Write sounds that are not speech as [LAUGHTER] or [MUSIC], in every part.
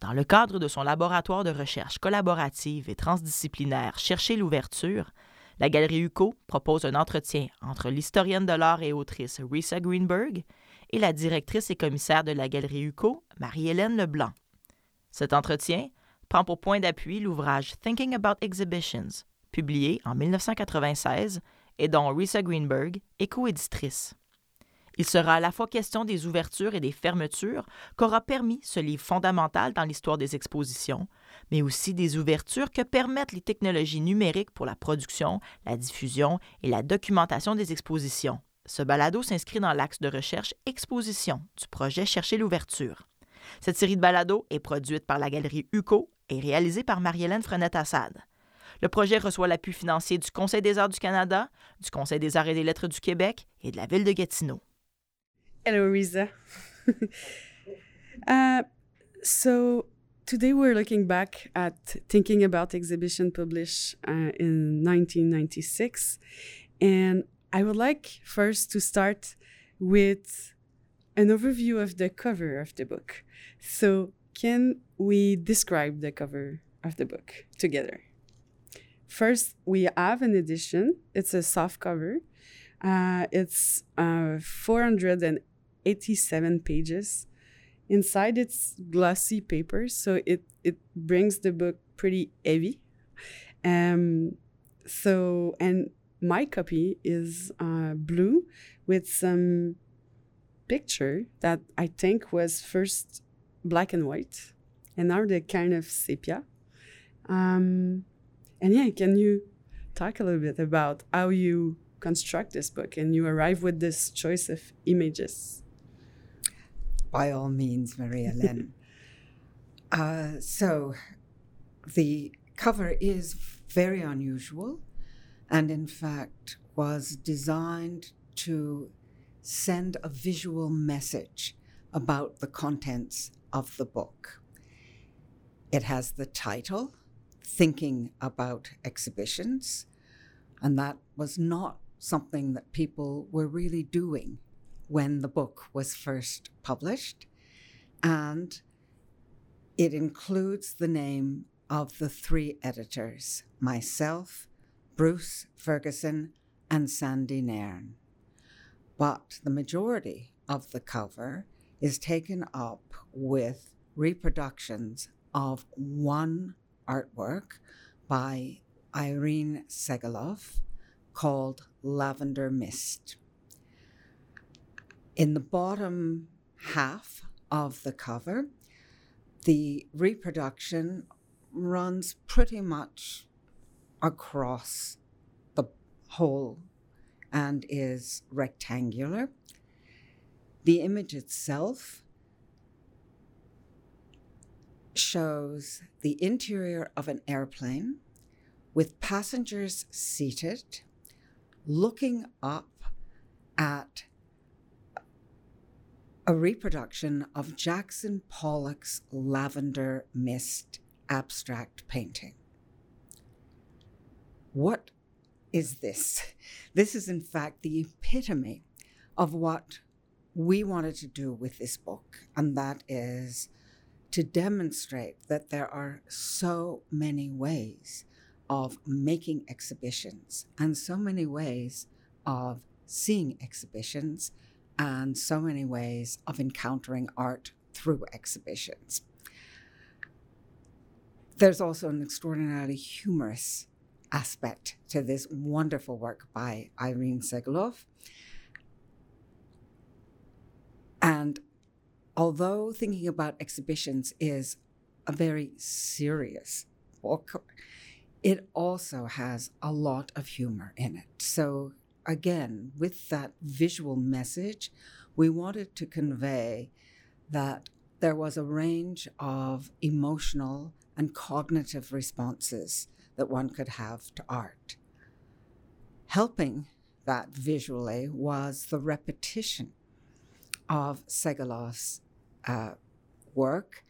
dans le cadre de son laboratoire de recherche collaborative et transdisciplinaire Chercher l'ouverture, la Galerie UCO propose un entretien entre l'historienne de l'art et autrice Risa Greenberg et la directrice et commissaire de la Galerie UCO, Marie-Hélène Leblanc. Cet entretien prend pour point d'appui l'ouvrage Thinking About Exhibitions, publié en 1996 et dont Risa Greenberg est co-éditrice. Il sera à la fois question des ouvertures et des fermetures qu'aura permis ce livre fondamental dans l'histoire des expositions, mais aussi des ouvertures que permettent les technologies numériques pour la production, la diffusion et la documentation des expositions. Ce balado s'inscrit dans l'axe de recherche exposition du projet Chercher l'ouverture. Cette série de balados est produite par la galerie UCO et réalisée par Marie-Hélène Frenette-Assad. Le projet reçoit l'appui financier du Conseil des arts du Canada, du Conseil des arts et des lettres du Québec et de la ville de Gatineau. Hello, Reesa. [LAUGHS] uh, so today we're looking back at thinking about exhibition published uh, in 1996, and I would like first to start with an overview of the cover of the book. So, can we describe the cover of the book together? First, we have an edition. It's a soft cover. Uh, it's uh, 400 87 pages. Inside it's glossy paper, so it it brings the book pretty heavy. Um, so and my copy is uh, blue with some picture that I think was first black and white, and now they're kind of sepia. Um, and yeah, can you talk a little bit about how you construct this book and you arrive with this choice of images? By all means, Marie-Hélène. [LAUGHS] uh, so, the cover is very unusual and, in fact, was designed to send a visual message about the contents of the book. It has the title, Thinking About Exhibitions, and that was not something that people were really doing when the book was first published. And it includes the name of the three editors myself, Bruce Ferguson, and Sandy Nairne. But the majority of the cover is taken up with reproductions of one artwork by Ilene Segalove called Lavender Mist. In the bottom half of the cover, the reproduction runs pretty much across the whole and is rectangular. The image itself shows the interior of an airplane with passengers seated looking up at a reproduction of Jackson Pollock's Lavender Mist abstract painting. What is this? This is, in fact, the epitome of what we wanted to do with this book, and that is to demonstrate that there are so many ways of making exhibitions and so many ways of seeing exhibitions and so many ways of encountering art through exhibitions. There's also an extraordinarily humorous aspect to this wonderful work by Ilene Segalove. And although thinking about exhibitions is a very serious book, it also has a lot of humor in it. So again, with that visual message, we wanted to convey that there was a range of emotional and cognitive responses that one could have to art. Helping that visually was the repetition of Segalove's uh, work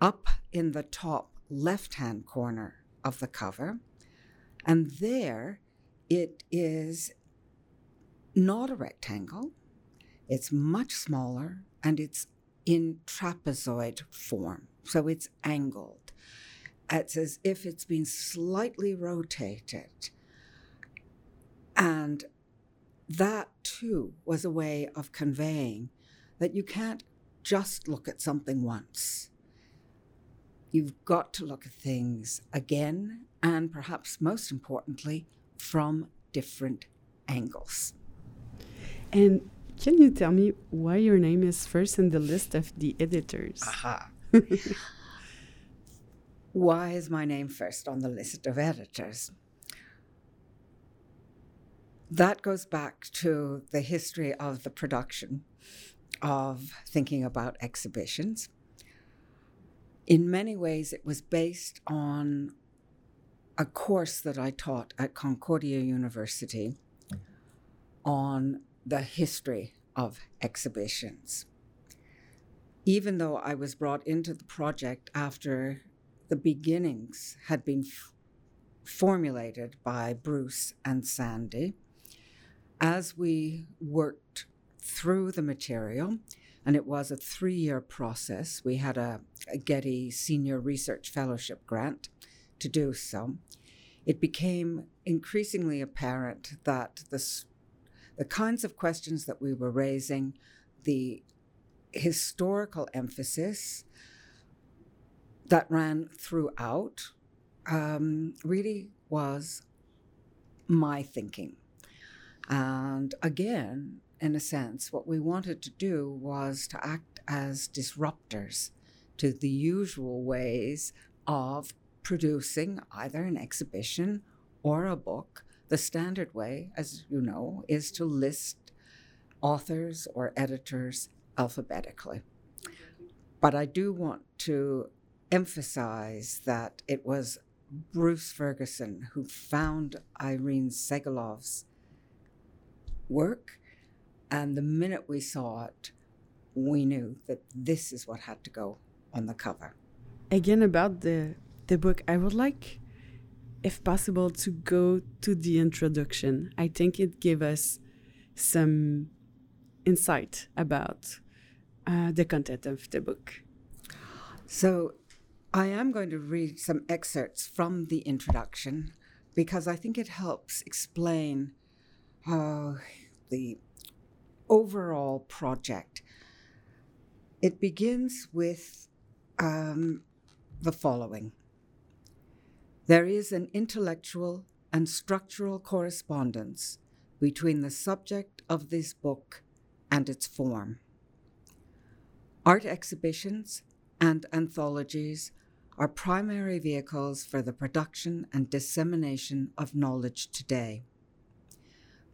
up in the top left hand corner of the cover. And there it is not a rectangle, it's much smaller and it's in trapezoid form, So it's angled. It's as if it's been slightly rotated. And that too was a way of conveying that you can't just look at something once. You've got to look at things again, and perhaps most importantly, from different angles. And can you tell me why your name is first in the list of the editors? Aha. [LAUGHS] why is my name first on the list of editors? That goes back to the history of the production of thinking about exhibitions. In many ways, it was based on a course that I taught at Concordia University mm-hmm. on the history of exhibitions. Even though I was brought into the project after the beginnings had been f- formulated by Bruce and Sandy, as we worked through the material, and it was a three year process, we had a, a, Getty Senior Research Fellowship grant to do so. It became increasingly apparent that the, the kinds of questions that we were raising, the historical emphasis that ran throughout, um, really was my thinking. And again, in a sense, what we wanted to do was to act as disruptors to the usual ways of producing either an exhibition or a book. The standard way, as you know, is to list authors or editors alphabetically. But I do want to emphasize that it was Bruce Ferguson who found Ilene Segalove's work. And the minute we saw it, we knew that this is what had to go on the cover. Again, about the, the book, I would like, if possible, to go to the introduction. I think it gave us some insight about uh, the content of the book. So, I am going to read some excerpts from the introduction because I think it helps explain uh, the overall project. It begins with um, the following There is an intellectual and structural correspondence between the subject of this book and its form. Art exhibitions and anthologies are primary vehicles for the production and dissemination of knowledge today.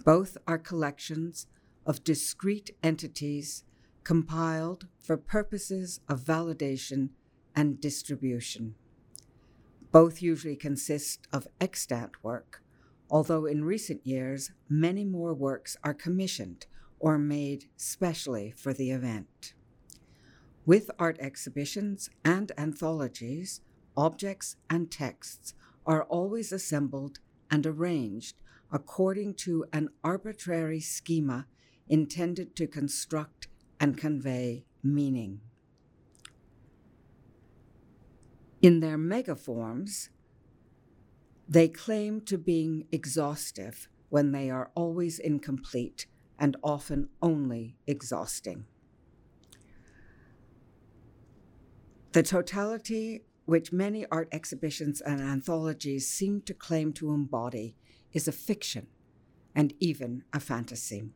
Both are collections of discrete entities compiled for purposes of validation and distribution. Both usually consist of extant work, although in recent years many more works are commissioned or made specially for the event. With art exhibitions and anthologies, objects and texts are always assembled and arranged according to an arbitrary schema intended to construct and convey meaning. In their megaforms, they claim to being exhaustive when they are always incomplete and often only exhausting. The totality which many art exhibitions and anthologies seem to claim to embody is a fiction and even a fantasy.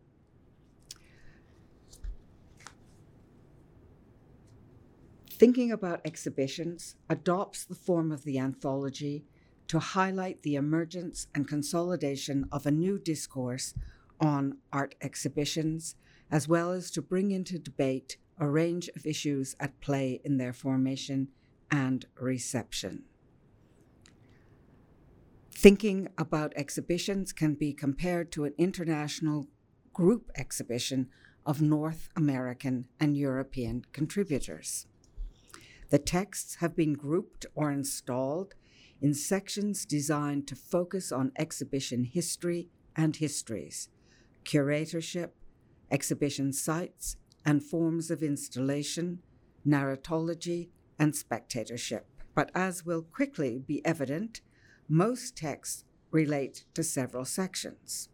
Thinking about exhibitions adopts the form of the anthology to highlight the emergence and consolidation of a new discourse on art exhibitions, as well as to bring into debate a range of issues at play in their formation and reception. Thinking about exhibitions can be compared to an international group exhibition of North American and European contributors. The texts have been grouped or installed in sections designed to focus on exhibition history and histories, curatorship, exhibition sites and forms of installation, narratology, and spectatorship. But as will quickly be evident, most texts relate to several sections.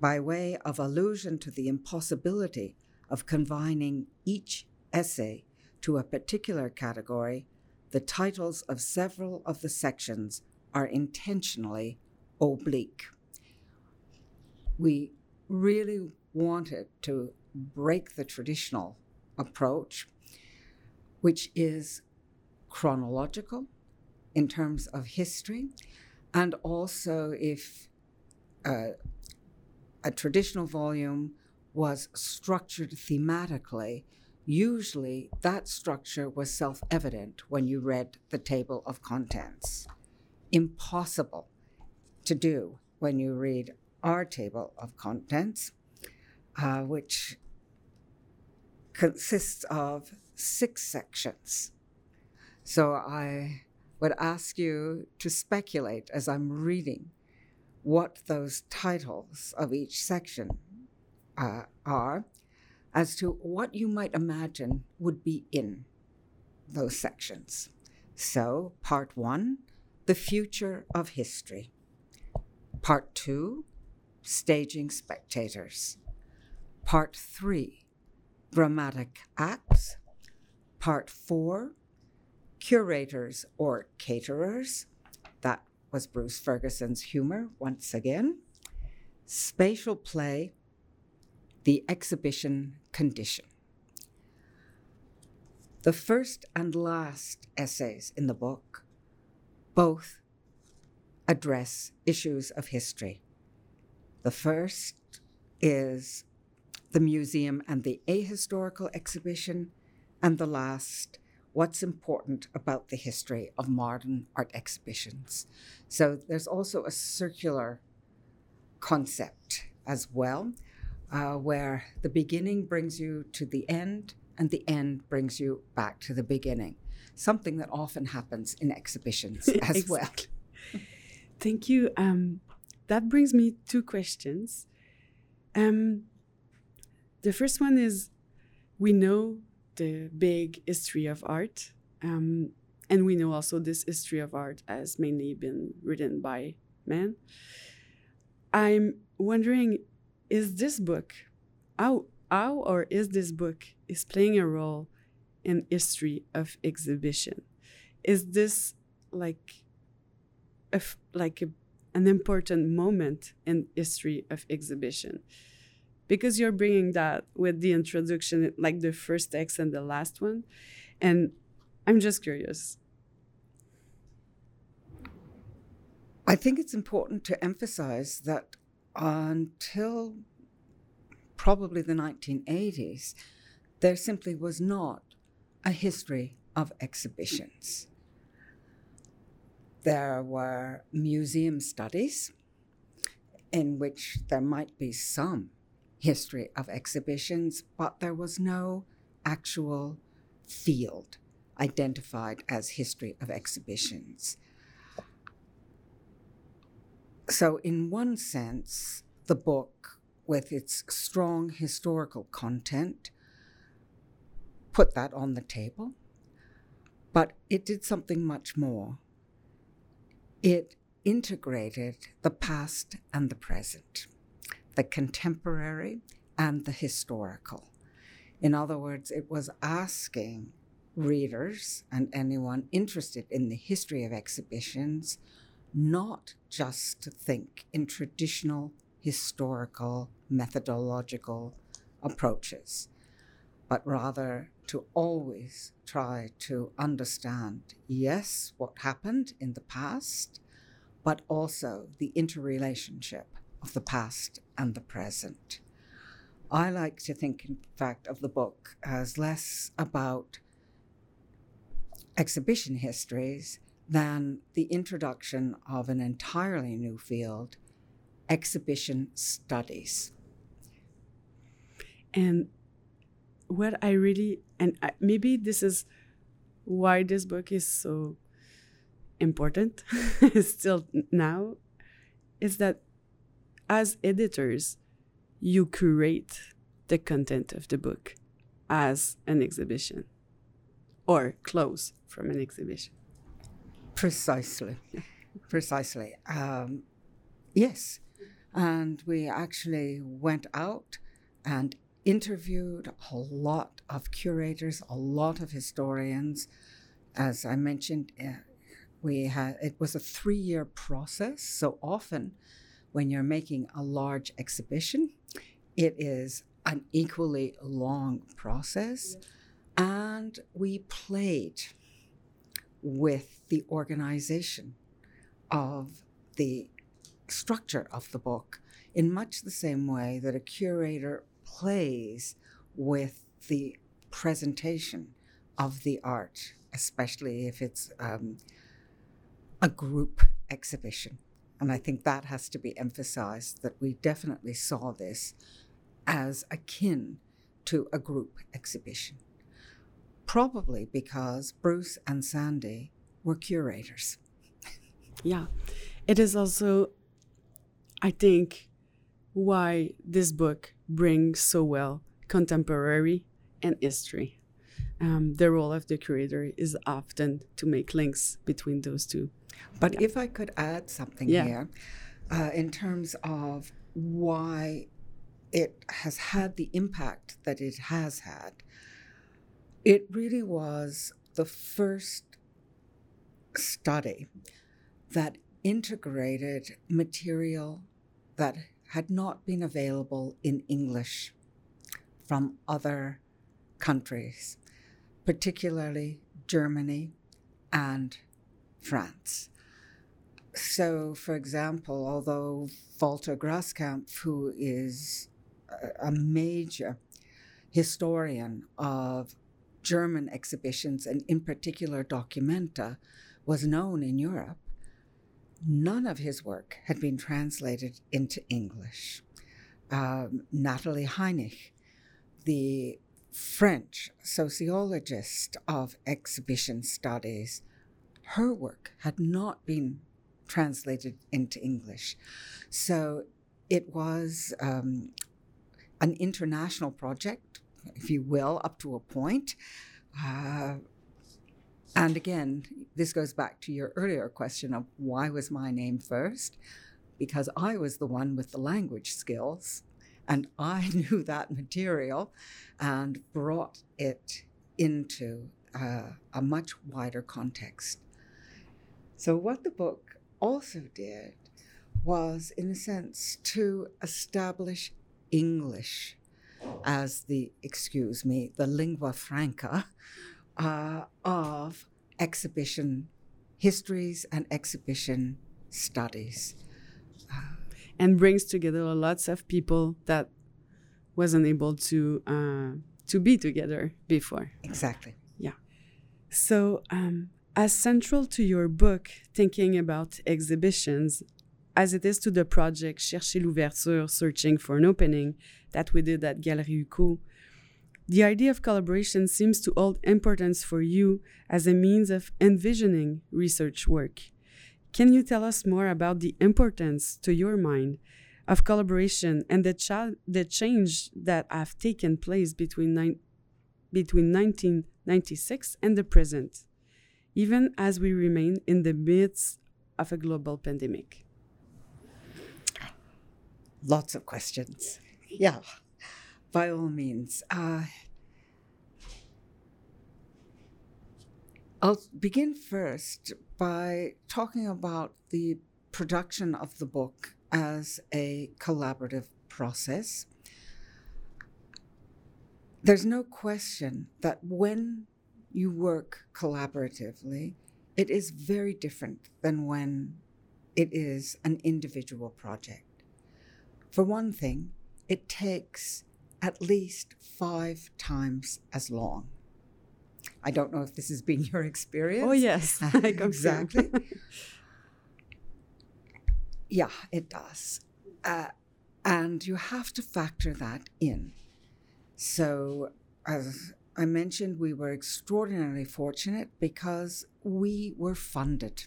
By way of allusion to the impossibility of confining each essay to a particular category, the titles of several of the sections are intentionally oblique. We really wanted to break the traditional approach, which is chronological in terms of history, and also if uh, a traditional volume was structured thematically, usually that structure was self evident when you read the table of contents. Impossible to do when you read our table of contents, uh, which consists of six sections. So I would ask you to speculate as I'm reading what those titles of each section uh, are as to what you might imagine would be in those sections. So, part one, the future of history. Part two, staging spectators. Part three, dramatic acts. Part four, curators or caterers. That was Bruce Ferguson's humor once again. Spatial play, the exhibition condition. The first and last essays in the book both address issues of history. The first is the museum and the ahistorical exhibition, and the last, what's important about the history of modern art exhibitions. So there's also a circular concept as well, uh, where the beginning brings you to the end and the end brings you back to the beginning. Something that often happens in exhibitions [LAUGHS] as Exactly. well. [LAUGHS] Thank you. Um, that brings me two questions. Um, the first one is we know the big history of art, um, and we know also this history of art has mainly been written by men. I'm wondering, is this book how how or is this book is playing a role in history of exhibition? Is this like a like a, an important moment in history of exhibition because you're bringing that with the introduction like the first text and the last one and i'm just curious I think it's important to emphasize that until probably the 1980s, there simply was not a history of exhibitions. There were museum studies in which there might be some history of exhibitions, but there was no actual field identified as history of exhibitions. So, in one sense, the book, with its strong historical content, put that on the table. But it did something much more. It integrated the past and the present, the contemporary and the historical. In other words, it was asking readers and anyone interested in the history of exhibitions not just to think in traditional historical methodological approaches, but rather to always try to understand, yes, what happened in the past, but also the interrelationship of the past and the present. I like to think, in fact, of the book as less about exhibition histories than the introduction of an entirely new field, exhibition studies. and what i really and I, maybe this is why this book is so important [LAUGHS] still now is that as editors you curate the content of the book as an exhibition or close from an exhibition. Precisely. Precisely. Um, yes. And we actually went out and interviewed a lot of curators, a lot of historians. As I mentioned, uh, we had it was a three-year process. So often, when you're making a large exhibition, it is an equally long process. And we played with the organization of the structure of the book in much the same way that a curator plays with the presentation of the art, especially if it's um, a group exhibition. And I think that has to be emphasized that we definitely saw this as akin to a group exhibition. Probably because Bruce and Sandy were curators. Yeah. It is also, I think, why this book brings so well contemporary and history. Um, the role of the curator is often to make links between those two. But yeah. if I could add something yeah. here, uh, in terms of why it has had the impact that it has had, it really was the first study that integrated material that had not been available in English from other countries, particularly Germany and France. So, for example, although Walter Grasskamp, who is a major historian of German exhibitions and, in particular, Documenta, was known in Europe, none of his work had been translated into English. Um, Nathalie Heinich, the French sociologist of exhibition studies, her work had not been translated into English. So it was um, an international project, if you will, up to a point. Uh, and again, this goes back to your earlier question of why was my name first? Because I was the one with the language skills and I [LAUGHS] knew that material and brought it into uh, a much wider context. So, what the book also did was, in a sense, to establish English as the, excuse me, the lingua franca uh, of exhibition histories and exhibition studies. Uh, and brings together lots of people that wasn't able to uh, to be together before. Exactly. Yeah. So, um, as central to your book, thinking about exhibitions, as it is to the project Chercher l'ouverture, searching for an opening that we did at Galerie UQO, the idea of collaboration seems to hold importance for you as a means of envisioning research work. Can you tell us more about the importance, to your mind, of collaboration and the, the change that have taken place between, between 1996 and the present, even as we remain in the midst of a global pandemic? Lots of questions. Yeah by all means. Uh, I'll begin first by talking about the production of the book as a collaborative process. There's no question that when you work collaboratively, it is very different than when it is an individual project. For one thing, it takes at least five times as long. I don't know if this has been [LAUGHS] your experience. Oh, yes. [LAUGHS] exactly. [LAUGHS] yeah, it does. Uh, and you have to factor that in. So, as I mentioned, we were extraordinarily fortunate because we were funded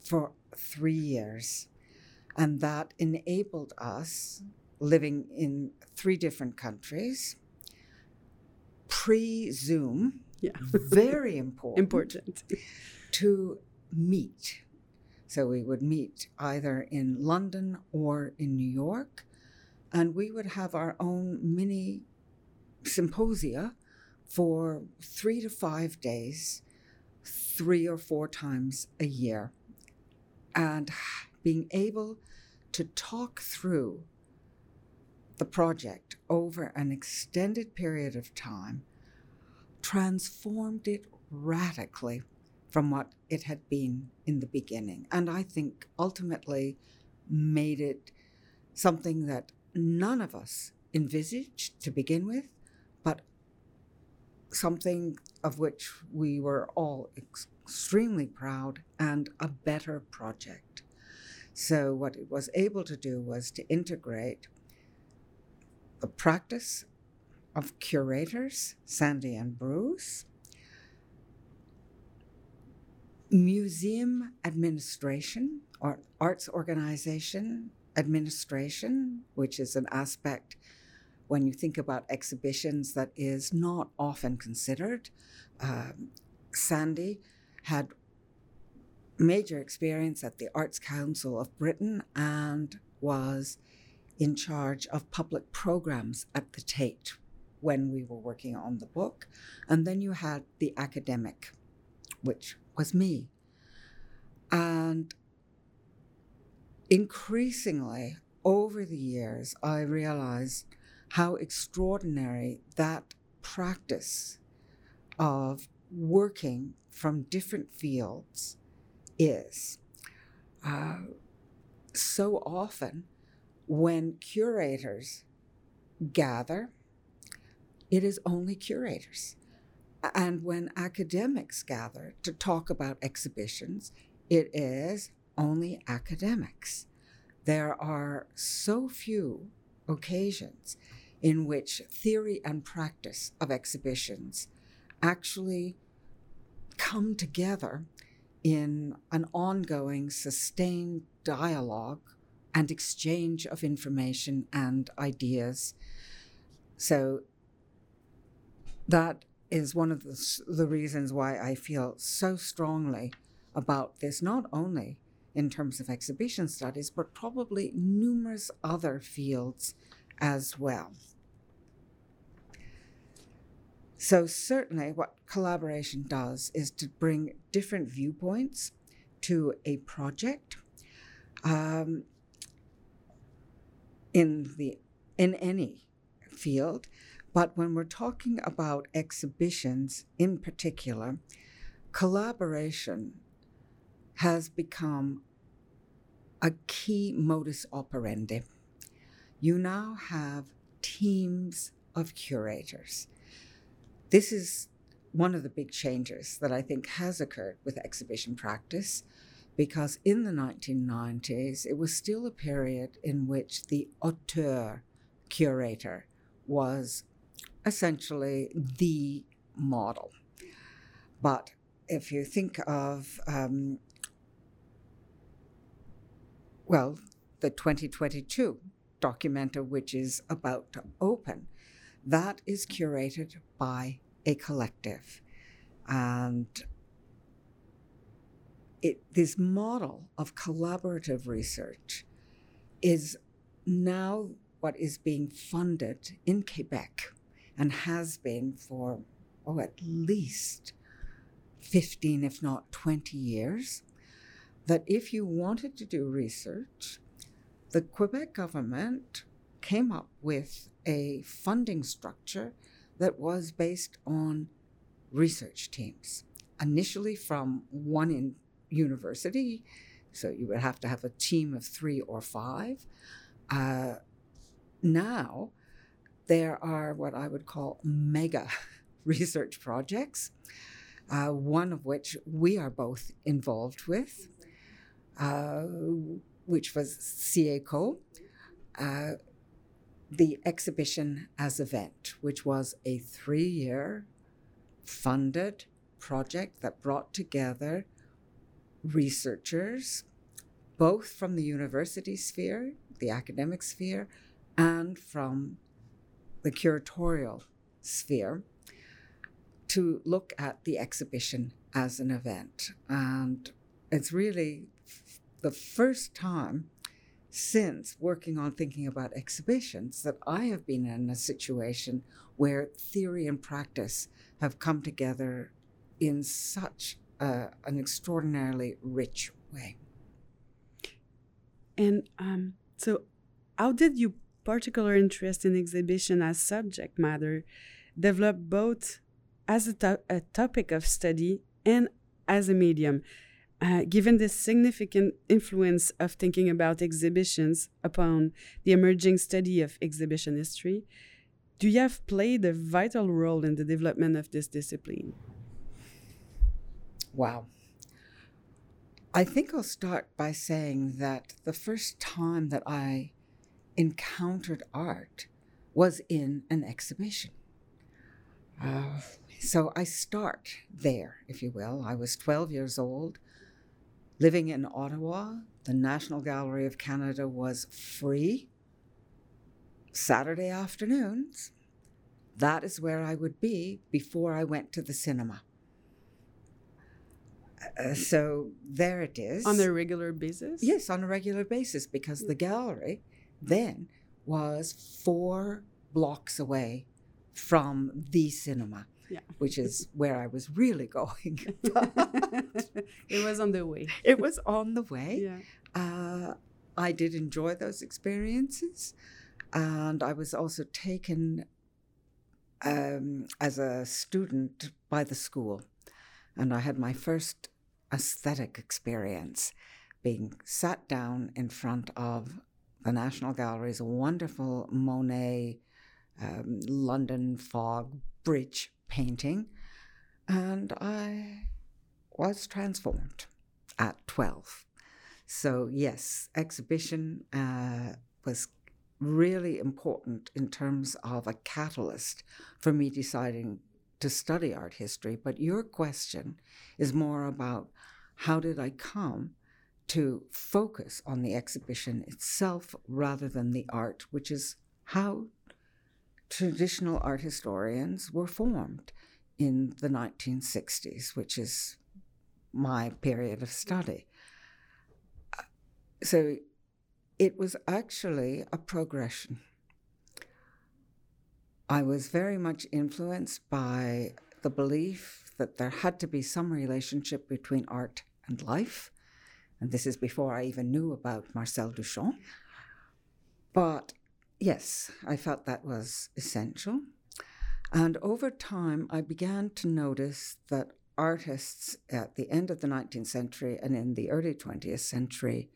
for three years. And that enabled us living in three different countries, pre Zoom, Yeah. very [LAUGHS] important. Important. To meet. So we would meet either in London or in New York, and we would have our own mini symposia for three to five days, three or four times a year. And being able to talk through the project over an extended period of time transformed it radically from what it had been in the beginning. And I think ultimately made it something that none of us envisaged to begin with, but something of which we were all extremely proud and a better project. So, what it was able to do was to integrate the practice of curators, Sandy and Bruce, museum administration or arts organization administration, which is an aspect when you think about exhibitions that is not often considered. Um, Sandy had major experience at the Arts Council of Britain and was in charge of public programs at the Tate when we were working on the book. And then you had the academic, which was me. And increasingly over the years, I realized how extraordinary that practice of working from different fields is. Uh, so often, when curators gather, it is only curators. And when academics gather to talk about exhibitions, it is only academics. There are so few occasions in which theory and practice of exhibitions actually come together in an ongoing, sustained dialogue and exchange of information and ideas. So that is one of the, the reasons why I feel so strongly about this, not only in terms of exhibition studies, but probably numerous other fields as well. So, certainly, what collaboration does is to bring different viewpoints to a project. Um, in the in any field, but when we're talking about exhibitions in particular, collaboration has become a key modus operandi. You now have teams of curators. This is one of the big changes that I think has occurred with exhibition practice because in the 1990s, it was still a period in which the auteur curator was essentially the model. But if you think of um, well, the 2022 Documenta, which is about to open, that is curated by a collective. And it, this model of collaborative research is now what is being funded in Quebec and has been for, oh, at least 15, if not 20 years that if you wanted to do research, the Quebec government came up with a funding structure that was based on research teams, initially from one in university, so you would have to have a team of three or five. Uh, now, there are what I would call mega [LAUGHS] research projects, uh, one of which we are both involved with uh, which was CIECO, uh, the exhibition as event, which was a three year funded project that brought together researchers, both from the university sphere, the academic sphere, and from the curatorial sphere, to look at the exhibition as an event. And it's really the first time since working on thinking about exhibitions that I have been in a situation where theory and practice have come together in such a, an extraordinarily rich way. And um, so, how did your particular interest in exhibition as subject matter develop both as a, to- a topic of study and as a medium? Uh, given the significant influence of thinking about exhibitions upon the emerging study of exhibition history, do you have played a vital role in the development of this discipline? Wow. I think I'll start by saying that the first time that I encountered art was in an exhibition. Uh, so I start there, if you will. I was 12 years old, living in Ottawa. The National Gallery of Canada was free. Saturday afternoons, that is where I would be before I went to the cinema. Uh, so there it is. On a regular basis? Yes, on a regular basis, because the gallery then was four blocks away from the cinema, Yeah. which is where I was really [LAUGHS] going. it was on the way. [LAUGHS] it was on the way. Yeah. Uh, I did enjoy those experiences, and I was also taken um, as a student by the school, and I had my first aesthetic experience being sat down in front of the National Gallery's wonderful Monet um, London fog bridge painting, and I was transformed at 12. So, yes, exhibition uh, was really important in terms of a catalyst for me deciding to study art history. But your question is more about how did I come to focus on the exhibition itself rather than the art, which is how traditional art historians were formed in the 1960s, which is my period of study. Uh, so it was actually a progression. I was very much influenced by the belief that there had to be some relationship between art and life. And this is before I even knew about Marcel Duchamp. But yes, I felt that was essential. And over time, I began to notice that artists at the end of the 19th century and in the early 20th century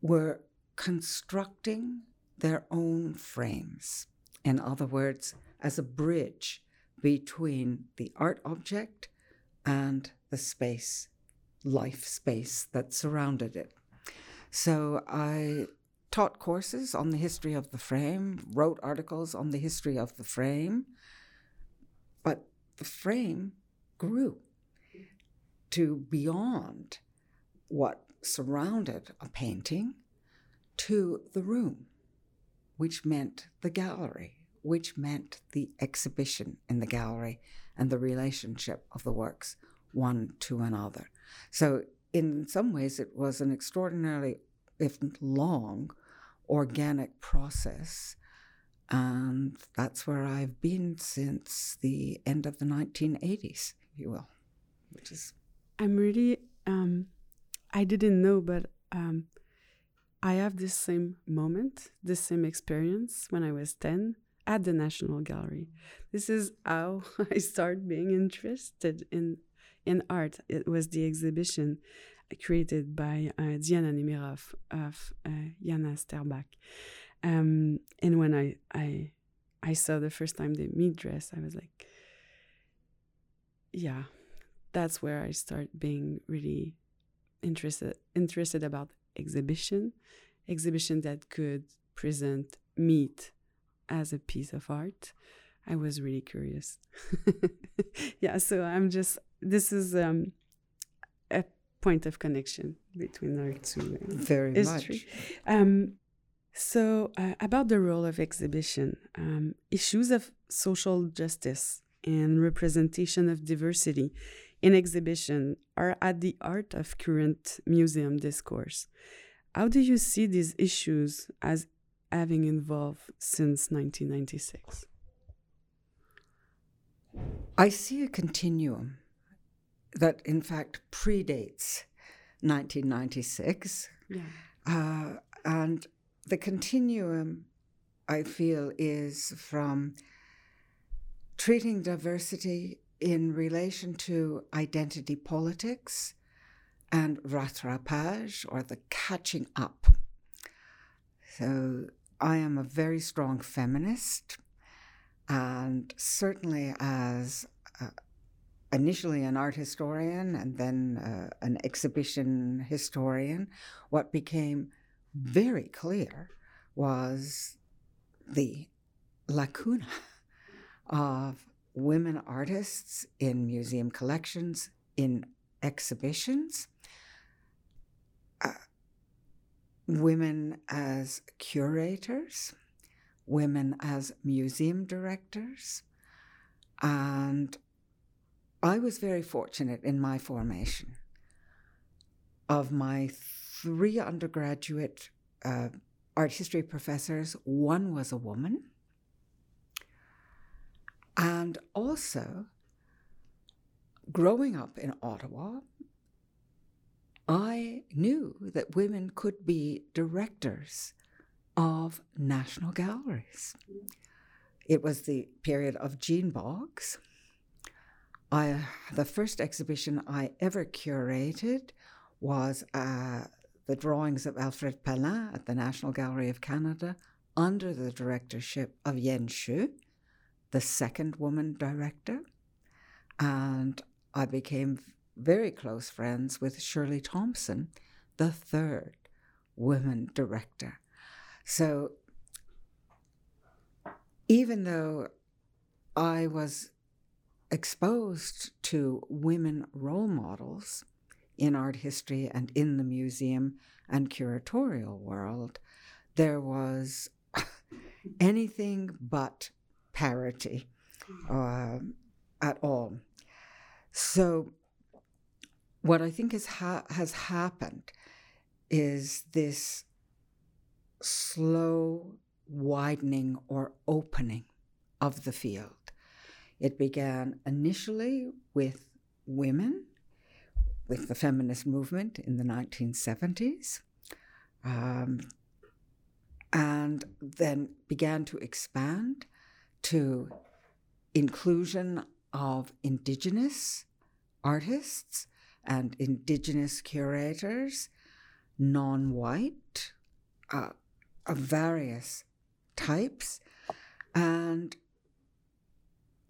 were constructing their own frames. In other words, as a bridge between the art object and the space, life space that surrounded it. So I taught courses on the history of the frame, wrote articles on the history of the frame, but the frame grew to beyond what surrounded a painting to the room, which meant the gallery, which meant the exhibition in the gallery and the relationship of the works one to another. So, in some ways, it was an extraordinarily, if long, organic process. And that's where I've been since the end of the 1980s, if you will, which is. I'm really, um, I didn't know, but um, I have this same moment, this same experience when I was 10 at the National Gallery. This is how [LAUGHS] I started being interested in in art. It was the exhibition created by uh, Diana Nemiroff of uh, Jana Sterbak. Um, and when I, I I saw the first time the meat dress, I was like, yeah, that's where I start being really interested interested about exhibition, exhibition that could present meat as a piece of art. I was really curious. [LAUGHS] yeah, so I'm just this is um, point of connection between our two uh, Very history. much. Um, so uh, about the role of exhibition, um, issues of social justice and representation of diversity in exhibition are at the heart of current museum discourse. How do you see these issues as having evolved since 1996? I see a continuum that, in fact, predates 1996. Yeah. Uh, and the continuum, I feel, is from treating diversity in relation to identity politics and rattrapage or the catching up. So I am a very strong feminist, and certainly as initially an art historian and then uh, an exhibition historian, what became very clear was the lacuna of women artists in museum collections, in exhibitions, uh, women as curators, women as museum directors, and I was very fortunate in my formation. Of my three undergraduate uh, art history professors, one was a woman. And also, growing up in Ottawa, I knew that women could be directors of national galleries. It was the period of Jean Boggs. I, the first exhibition I ever curated was uh, the drawings of Alfred Pellan at the National Gallery of Canada under the directorship of Yen Shih, the second woman director. And I became very close friends with Shirley Thomson, the third woman director. So even though I was exposed to women role models in art history and in the museum and curatorial world, there was [LAUGHS] anything but parity uh, at all. So, what I think is ha- has happened is this slow widening or opening of the field. It began initially with women, with the feminist movement in the 1970s, um, and then began to expand to inclusion of indigenous artists and indigenous curators, non white, uh, of various types. And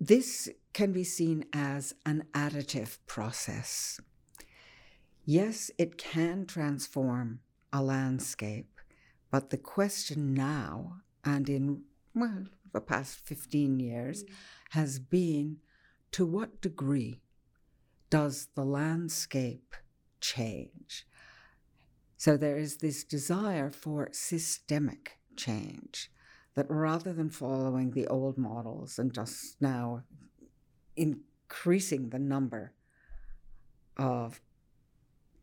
this can be seen as an additive process. Yes, it can transform a landscape, but the question now, and in well, the past 15 years, has been to what degree does the landscape change? So there is this desire for systemic change that rather than following the old models and just now increasing the number of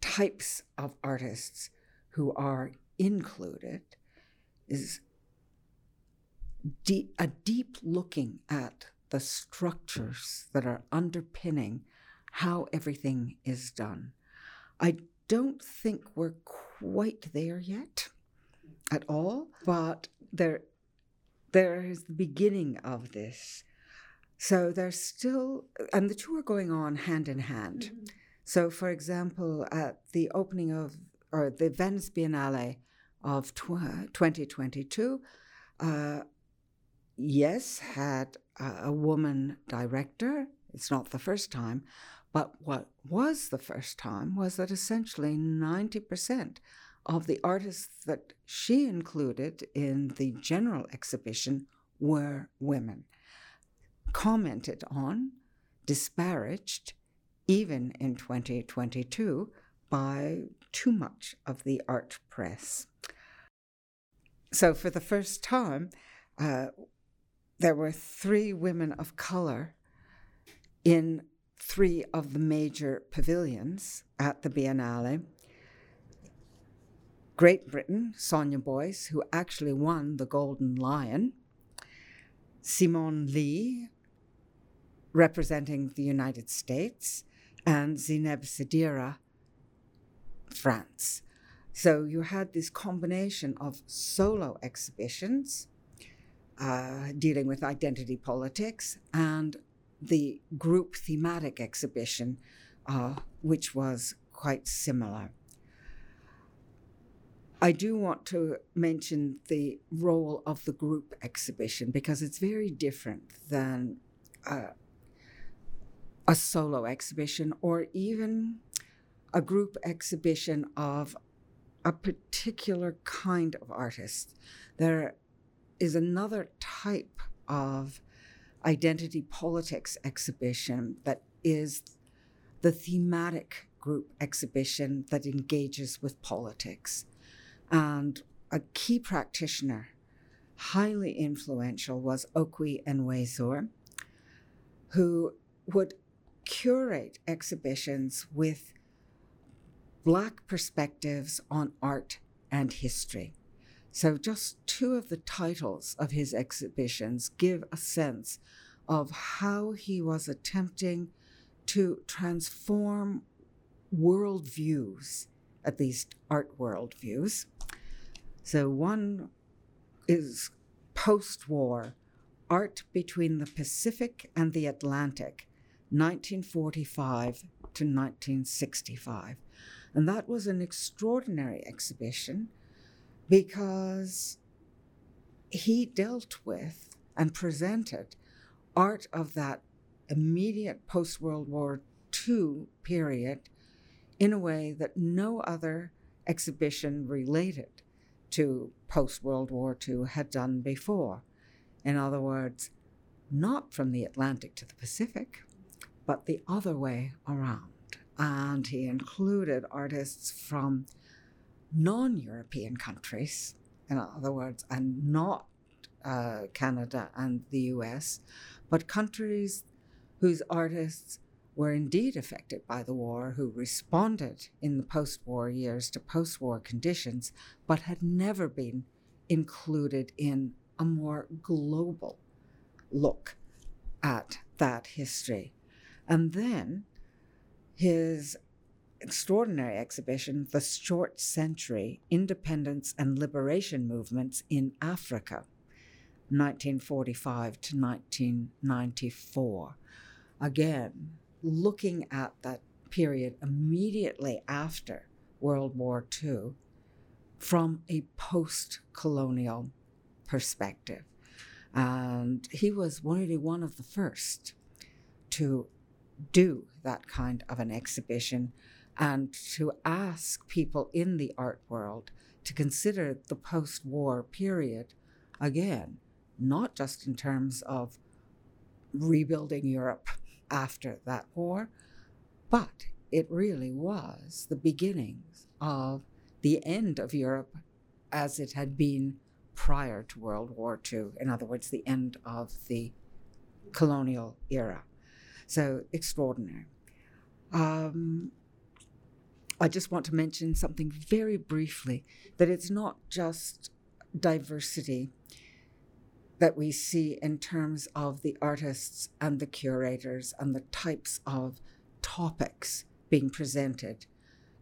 types of artists who are included is deep, a deep looking at the structures that are underpinning how everything is done. I don't think we're quite there yet at all, but there there is the beginning of this. So there's still, and the two are going on hand in hand. Mm-hmm. So, for example, at the opening of, or the Venice Biennale of tw- 2022, uh, yes, had a, a woman director. It's not the first time, but what was the first time was that essentially 90% of the artists that she included in the general exhibition were women, commented on, disparaged, even in 2022, by too much of the art press. So, for the first time, uh, there were three women of color in three of the major pavilions at the Biennale. Great Britain, Sonia Boyce, who actually won the Golden Lion, Simone Leigh, representing the United States, and Zineb Sedira, France. So you had this combination of solo exhibitions uh, dealing with identity politics and the group thematic exhibition, uh, which was quite similar. I do want to mention the role of the group exhibition because it's very different than uh, a solo exhibition or even a group exhibition of a particular kind of artist. There is another type of identity politics exhibition that is the thematic group exhibition that engages with politics. And a key practitioner, highly influential, was Okwui Enwezor, who would curate exhibitions with Black perspectives on art and history. So, just two of the titles of his exhibitions give a sense of how he was attempting to transform worldviews, at least art worldviews. So, one is post war art between the Pacific and the Atlantic, 1945 to 1965. And that was an extraordinary exhibition because he dealt with and presented art of that immediate post World War II period in a way that no other exhibition related to post World War II had done before. In other words, not from the Atlantic to the Pacific, but the other way around and he included artists from non European countries, in other words, and not uh, Canada and the US, but countries whose artists were indeed affected by the war, who responded in the post war years to post war conditions, but had never been included in a more global look at that history. And then his extraordinary exhibition, The Short Century Independence and Liberation Movements in Africa, 1945 to 1994. Again, looking at that period immediately after World War II from a post colonial perspective. And he was really one of the first to do that kind of an exhibition and to ask people in the art world to consider the post war period again, not just in terms of rebuilding Europe after that war, but it really was the beginnings of the end of Europe as it had been prior to World War II. In other words, the end of the colonial era. So extraordinary. Um, I just want to mention something very briefly that it's not just diversity that we see in terms of the artists and the curators and the types of topics being presented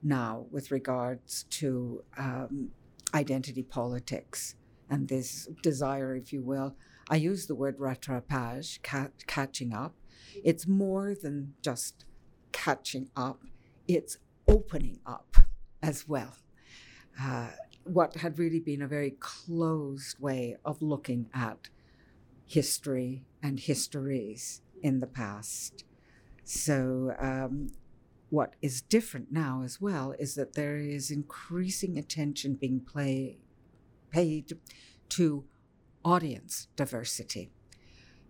now with regards to um, identity politics and this desire, if you will. I use the word rattrapage, catching up, it's more than just catching up, it's opening up as well. Uh, what had really been a very closed way of looking at history and histories in the past. So, um, what is different now as well is that there is increasing attention being play, paid to audience diversity.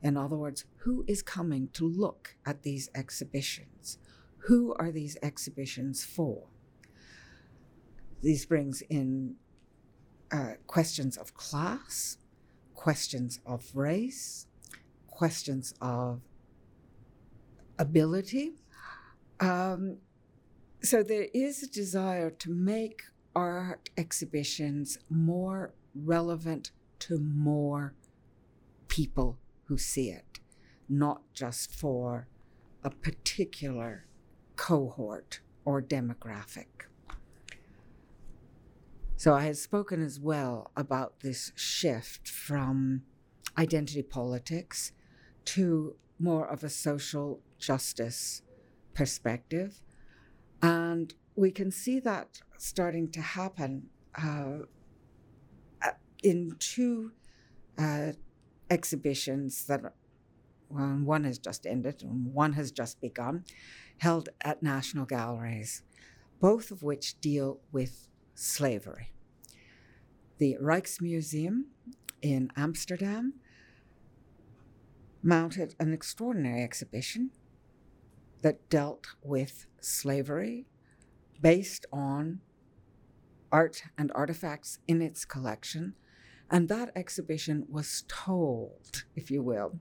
In other words, who is coming to look at these exhibitions? Who are these exhibitions for? These brings in uh, questions of class, questions of race, questions of ability. Um, so there is a desire to make art exhibitions more relevant to more people who see it, not just for a particular cohort or demographic. So I had spoken as well about this shift from identity politics to more of a social justice perspective. And we can see that starting to happen uh, in two uh, exhibitions that well, one has just ended and one has just begun, held at national galleries, both of which deal with slavery. The Rijksmuseum in Amsterdam mounted an extraordinary exhibition that dealt with slavery based on art and artifacts in its collection. And that exhibition was told, if you will,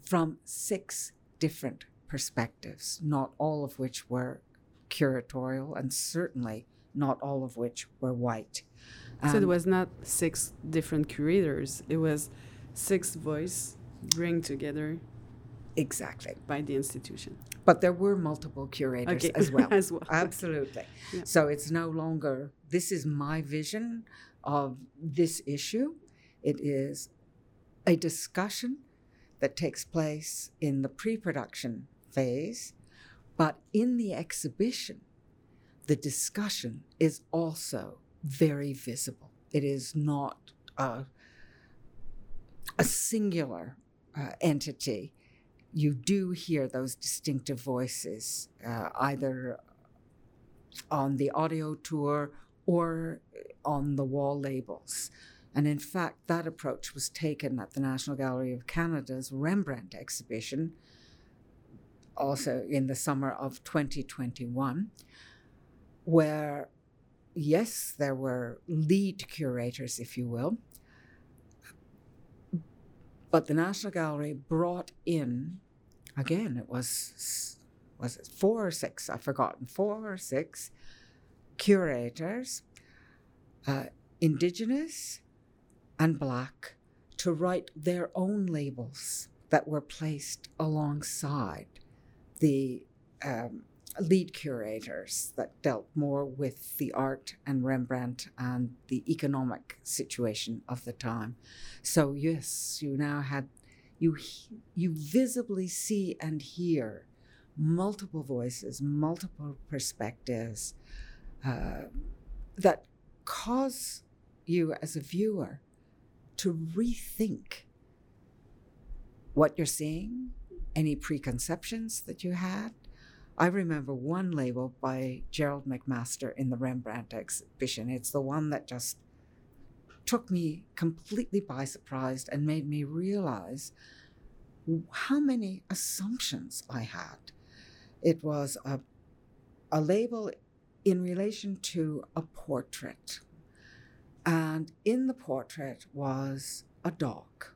from six different perspectives, not all of which were curatorial, and certainly not all of which were white. Um, so it was not six different curators, it was six voice bring together exactly. by the institution. But there were multiple curators okay. as well. [LAUGHS] As well. Absolutely. Yeah. so it's no longer this is my vision of this issue. It is a discussion that takes place in the pre-production phase but in the exhibition the discussion is also very visible. It is not a, a singular uh, entity, you do hear those distinctive voices, uh, either on the audio tour or on the wall labels. And in fact, that approach was taken at the National Gallery of Canada's Rembrandt exhibition, also in the summer of 2021, where, yes, there were lead curators, if you will, but the National Gallery brought in, again, it was was it four or six? I've forgotten four or six curators, uh, Indigenous and Black, to write their own labels that were placed alongside the um, lead curators that dealt more with the art and Rembrandt and the economic situation of the time. So yes, you now had you you visibly see and hear multiple voices, multiple perspectives uh, that cause you as a viewer to rethink what you're seeing, any preconceptions that you had, I remember one label by Gerald McMaster in the Rembrandt exhibition. It's the one that just took me completely by surprise and made me realize how many assumptions I had. It was a, a label in relation to a portrait. And in the portrait was a dog.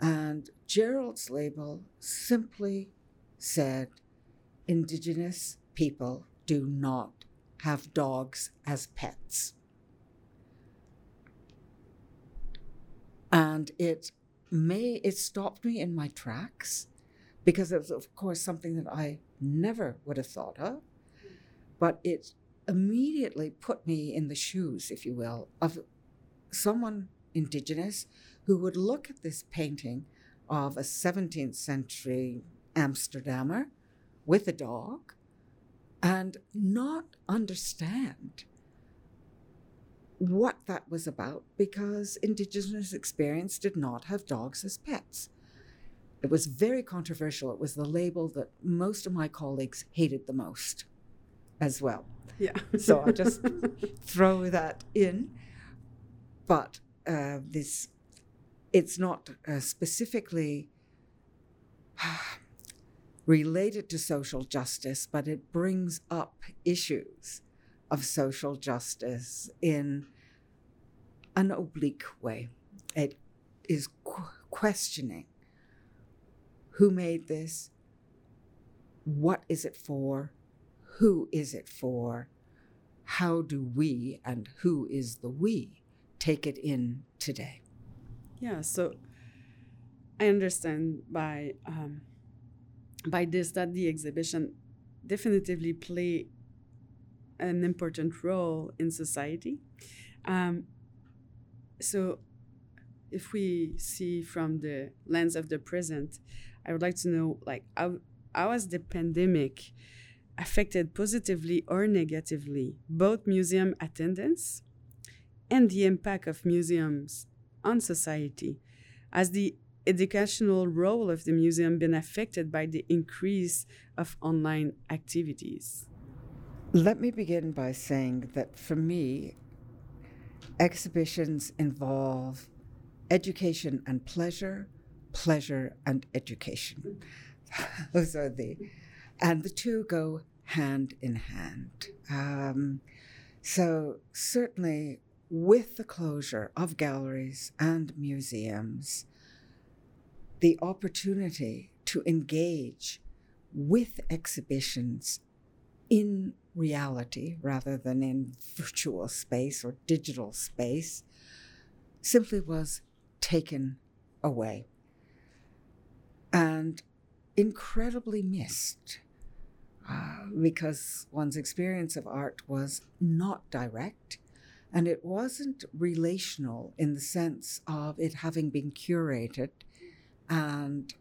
And Gerald's label simply said, Indigenous people do not have dogs as pets. And it may, it stopped me in my tracks because it was, of course, something that I never would have thought of. But it immediately put me in the shoes, if you will, of someone Indigenous who would look at this painting of a 17th century Amsterdamer with a dog and not understand what that was about because Indigenous experience did not have dogs as pets. It was very controversial. It was the label that most of my colleagues hated the most as well. Yeah. [LAUGHS] so I just [LAUGHS] throw that in. But uh, this, it's not uh, specifically [SIGHS] related to social justice, but it brings up issues of social justice in an oblique way. It is qu- questioning who made this, what is it for? Who is it for? How do we and who is the we take it in today? Yeah, so I understand by um, by this that the exhibition definitively play an important role in society. Um, so, if we see from the lens of the present, I would like to know, like, how, how has the pandemic affected positively or negatively both museum attendance and the impact of museums on society? Has the educational role of the museum been affected by the increase of online activities? Let me begin by saying that for me, exhibitions involve education and pleasure, pleasure and education. [LAUGHS] Those are the, and the two go hand in hand. Um, so, certainly, with the closure of galleries and museums, the opportunity to engage with exhibitions in reality rather than in virtual space or digital space simply was taken away and incredibly missed uh, because one's experience of art was not direct and it wasn't relational in the sense of it having been curated and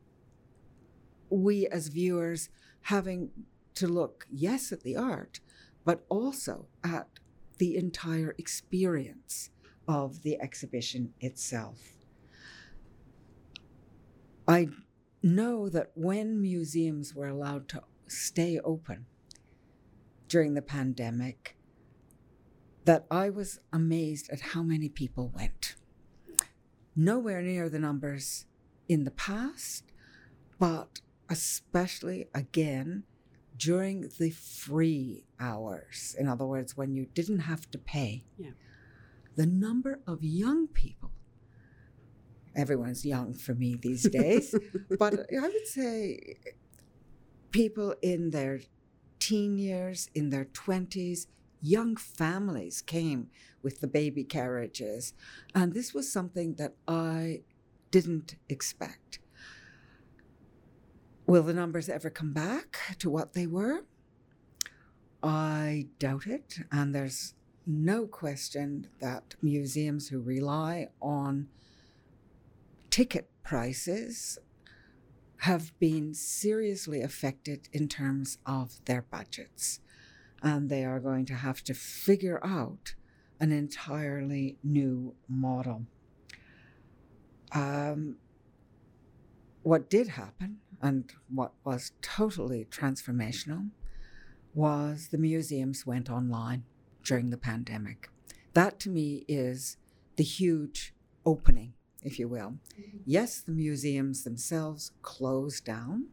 we as viewers having to look, yes, at the art, but also at the entire experience of the exhibition itself. I know that when museums were allowed to stay open during the pandemic, that I was amazed at how many people went. Nowhere near the numbers in the past, but especially again during the free hours. In other words, when you didn't have to pay. Yeah. The number of young people, everyone's young for me these [LAUGHS] days, but I would say people in their teen years, in their 20s, young families came with the baby carriages. And this was something that I didn't expect. Will the numbers ever come back to what they were? I doubt it. And there's no question that museums who rely on ticket prices have been seriously affected in terms of their budgets. And they are going to have to figure out an entirely new model. Um, what did happen and what was totally transformational was the museums went online during the pandemic. That to me is the huge opening, if you will. Yes, the museums themselves closed down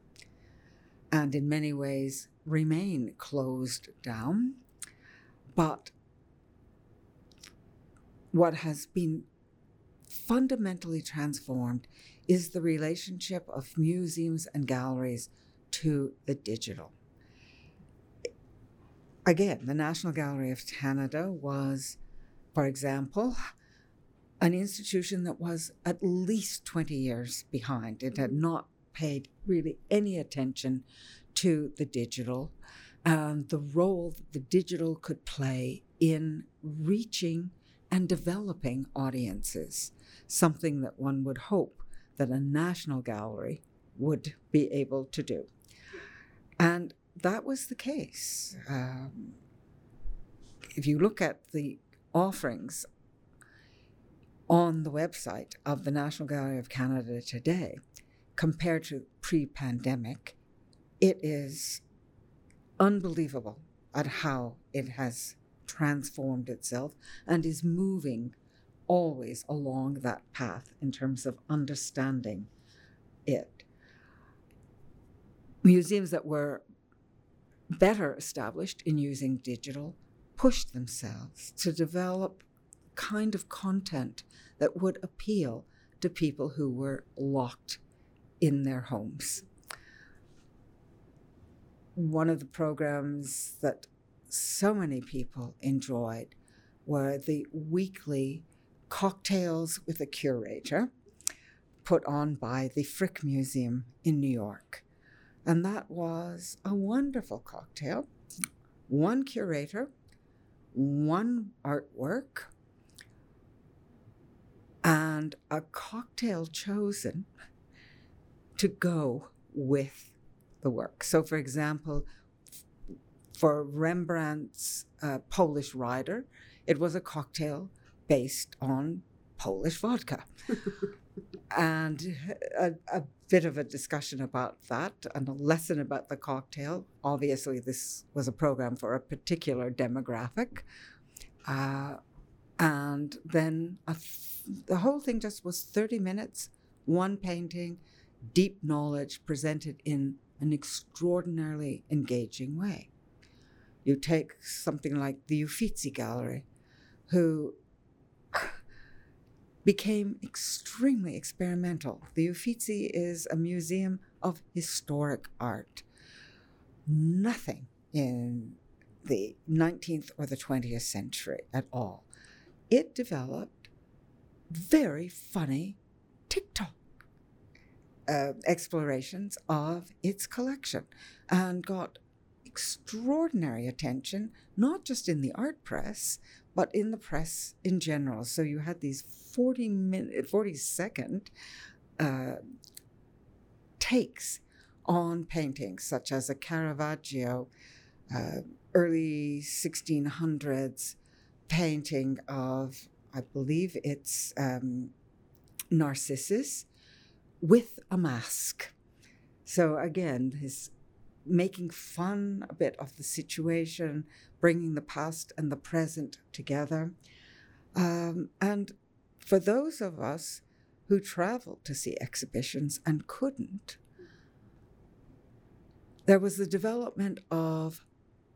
and in many ways remain closed down, but what has been fundamentally transformed is the relationship of museums and galleries to the digital. Again, the National Gallery of Canada was, for example, an institution that was at least 20 years behind. It had not paid really any attention to the digital and the role that the digital could play in reaching and developing audiences, something that one would hope that a national gallery would be able to do. And that was the case. Um, if you look at the offerings on the website of the National Gallery of Canada today, compared to pre pandemic, it is unbelievable at how it has transformed itself and is moving always along that path in terms of understanding it. Museums that were better established in using digital pushed themselves to develop kind of content that would appeal to people who were locked in their homes. one of the programs that so many people enjoyed were the weekly cocktails with a curator put on by the Frick Museum in New York. And that was a wonderful cocktail. One curator, one artwork, and a cocktail chosen to go with the work. So, for example, for Rembrandt's uh, Polish Rider, it was a cocktail based on Polish vodka. [LAUGHS] and a, a, bit of a discussion about that and a lesson about the cocktail. Obviously, this was a program for a particular demographic. Uh, and then the whole thing just was 30 minutes, one painting, deep knowledge presented in an extraordinarily engaging way. You take something like the Uffizi Gallery, who became extremely experimental. The Uffizi is a museum of historic art. Nothing in the 19th or the 20th century at all. It developed very funny TikTok uh, explorations of its collection and got extraordinary attention, not just in the art press, but in the press in general. So you had these 40 minute, 40 second uh, takes on paintings, such as a Caravaggio, uh, early 1600s painting of, I believe it's um, Narcissus with a mask. So again, his making fun a bit of the situation, bringing the past and the present together. Um, and for those of us who traveled to see exhibitions and couldn't, there was the development of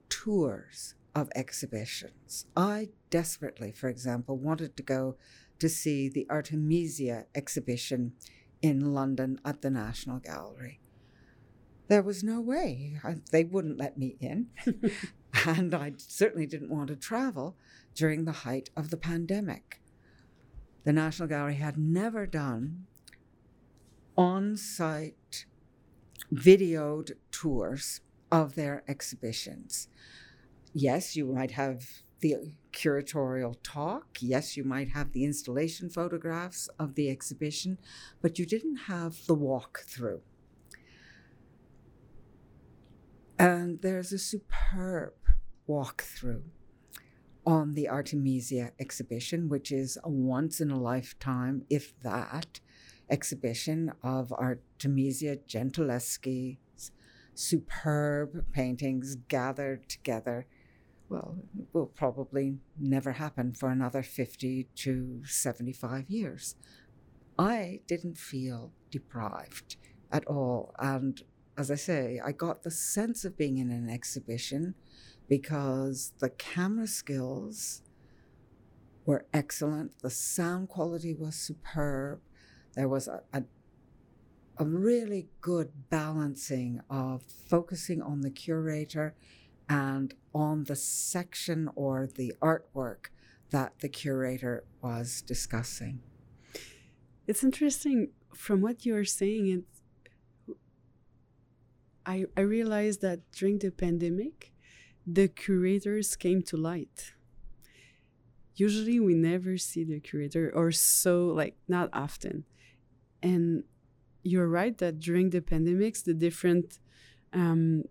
tours of exhibitions. I desperately, for example, wanted to go to see the Artemisia exhibition in London at the National Gallery. There was no way. I, they wouldn't let me in. [LAUGHS] and I certainly didn't want to travel during the height of the pandemic. The National Gallery had never done on site videoed tours of their exhibitions. Yes, you might have the curatorial talk. Yes, you might have the installation photographs of the exhibition, but you didn't have the walkthrough. And there's a superb walkthrough on the Artemisia exhibition, which is a once in a lifetime, if that, exhibition of Artemisia Gentileschi's superb paintings gathered together well, it will probably never happen for another 50 to 75 years. I didn't feel deprived at all. And as I say, I got the sense of being in an exhibition because the camera skills were excellent, the sound quality was superb, there was a, a a really good balancing of focusing on the curator and on the section or the artwork that the curator was discussing. It's interesting from what you're saying. It, I, I realized that during the pandemic, the curators came to light. Usually, we never see the curator, or so like not often. And you're right that during the pandemics, the different um,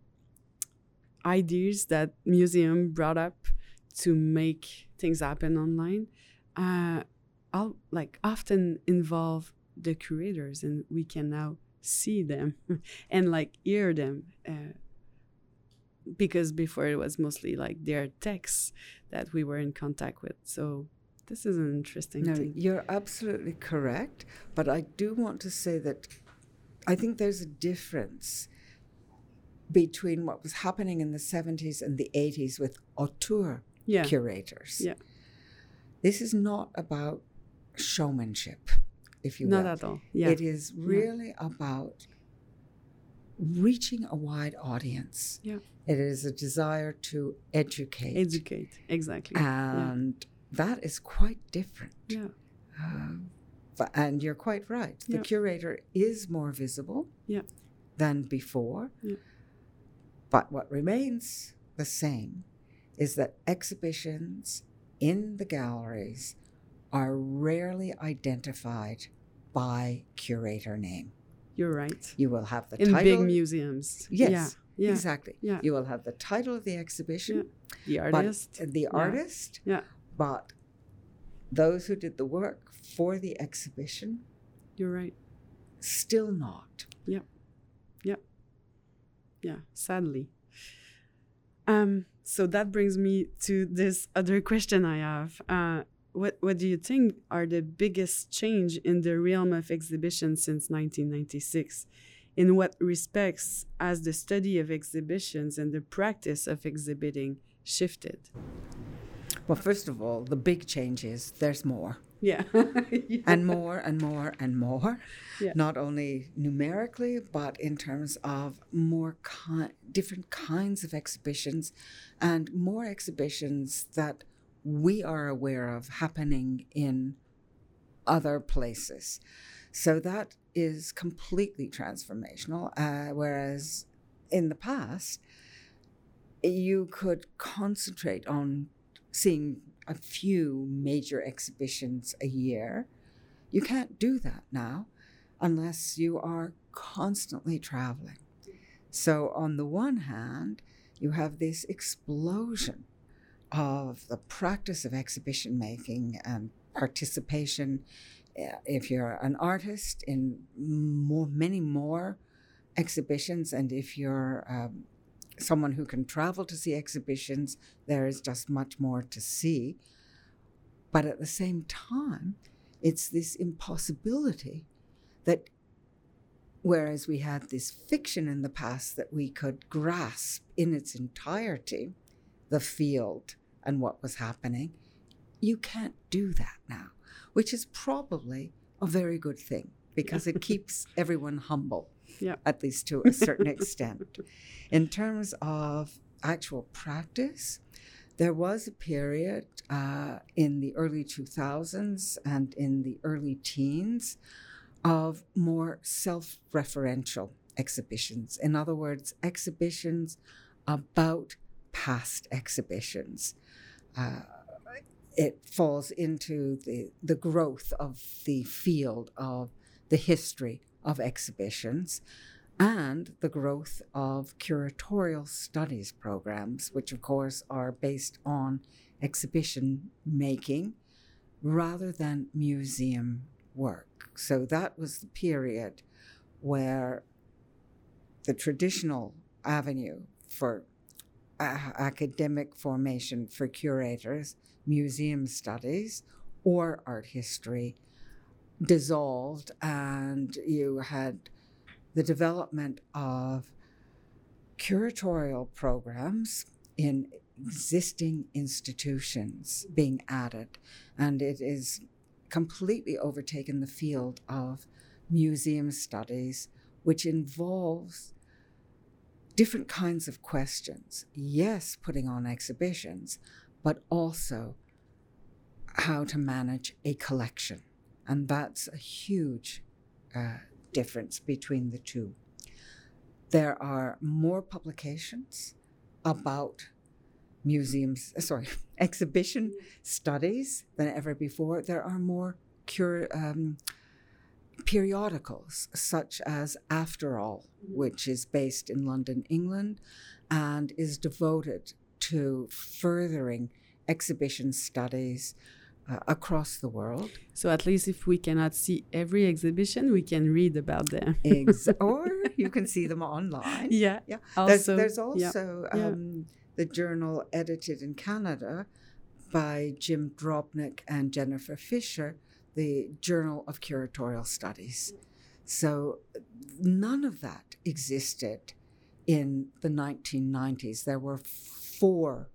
ideas that museum brought up to make things happen online uh, I'll like often involve the curators and we can now see them [LAUGHS] and like hear them uh, because before it was mostly like their texts that we were in contact with so this is an interesting no, thing you're absolutely correct but i do want to say that i think there's a difference between what was happening in the 70s and the 80s with auteur yeah. curators. Yeah. This is not about showmanship, if you will. Not at all. Yeah. It is really yeah. about reaching a wide audience. Yeah. It is a desire to educate. Educate. Exactly. yeah. and that is quite different. yeah. Uh, but, and you're quite right. The Yeah. curator is more visible Yeah. than before. Yeah. But what remains the same is that exhibitions in the galleries are rarely identified by curator name. You're right. You will have the title. In title. big museums. Yes, Yeah. Yeah. exactly. Yeah. You will have the title of the exhibition, yeah. The artist. the artist, Yeah. but those who did the work for the exhibition You're right. still not. Yep. Yep. Yeah. Sadly. Um. So that brings me to this other question I have. Uh, what What do you think are the biggest change in the realm of exhibition since 1996? In what respects has the study of exhibitions and the practice of exhibiting shifted? Well, first of all, the big change is there's more. Yeah. [LAUGHS] and more and more and more, Yeah. not only numerically, but in terms of more ki- different kinds of exhibitions and more exhibitions that we are aware of happening in other places. So that is completely transformational. Uh, whereas in the past, you could concentrate on seeing a few major exhibitions a year. You can't do that now unless you are constantly traveling. So, on the one hand, you have this explosion of the practice of exhibition making and participation. uh, If you're an artist, in more, many more exhibitions, and if you're um, someone who can travel to see exhibitions, there is just much more to see. But at the same time, it's this impossibility that whereas we had this fiction in the past that we could grasp in its entirety the field and what was happening, you can't do that now, which is probably a very good thing because it keeps everyone humble, Yeah. at least to a certain extent. In terms of actual practice, there was a period uh, in the early 2000s and in the early teens of more self referential exhibitions. In other words, exhibitions about past exhibitions. Uh, it falls into the, the growth of the field of the history of exhibitions and the growth of curatorial studies programs, which of course are based on exhibition making rather than museum work. So that was the period where the traditional avenue for a- academic formation for curators, museum studies, or art history dissolved, and you had the development of curatorial programs in existing institutions being added, and it is completely overtaken the field of museum studies, which involves different kinds of questions. Yes, putting on exhibitions, but also how to manage a collection. And that's a huge uh, difference between the two. There are more publications about museums, uh, sorry, [LAUGHS] exhibition studies than ever before. There are more cur- um, periodicals, such as Afterall, which is based in London, England, and is devoted to furthering exhibition studies uh, across the world. So at least if we cannot see every exhibition, we can read about them. Ex- [LAUGHS] or you can see them online. yeah. Yeah. Also, there's, there's also yeah. um, the journal edited in Canada by Jim Drobnick and Jennifer Fisher, the Journal of Curatorial Studies. So none of that existed in the 1990s. There were four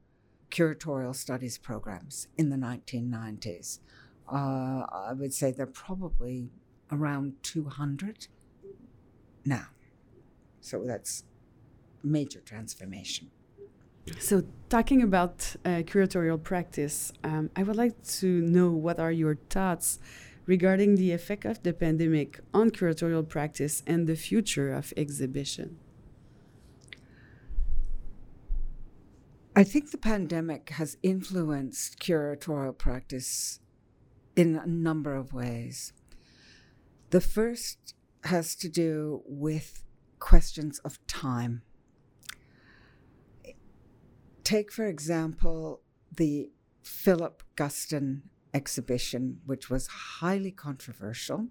curatorial studies programs in the 1990s. Uh, I would say they're probably around 200 now. So that's major transformation. So, talking about uh, curatorial practice, um, I would like to know what are your thoughts regarding the effect of the pandemic on curatorial practice and the future of exhibition. I think the pandemic has influenced curatorial practice in a number of ways. The first has to do with questions of time. Take, for example, the Philip Guston exhibition, which was highly controversial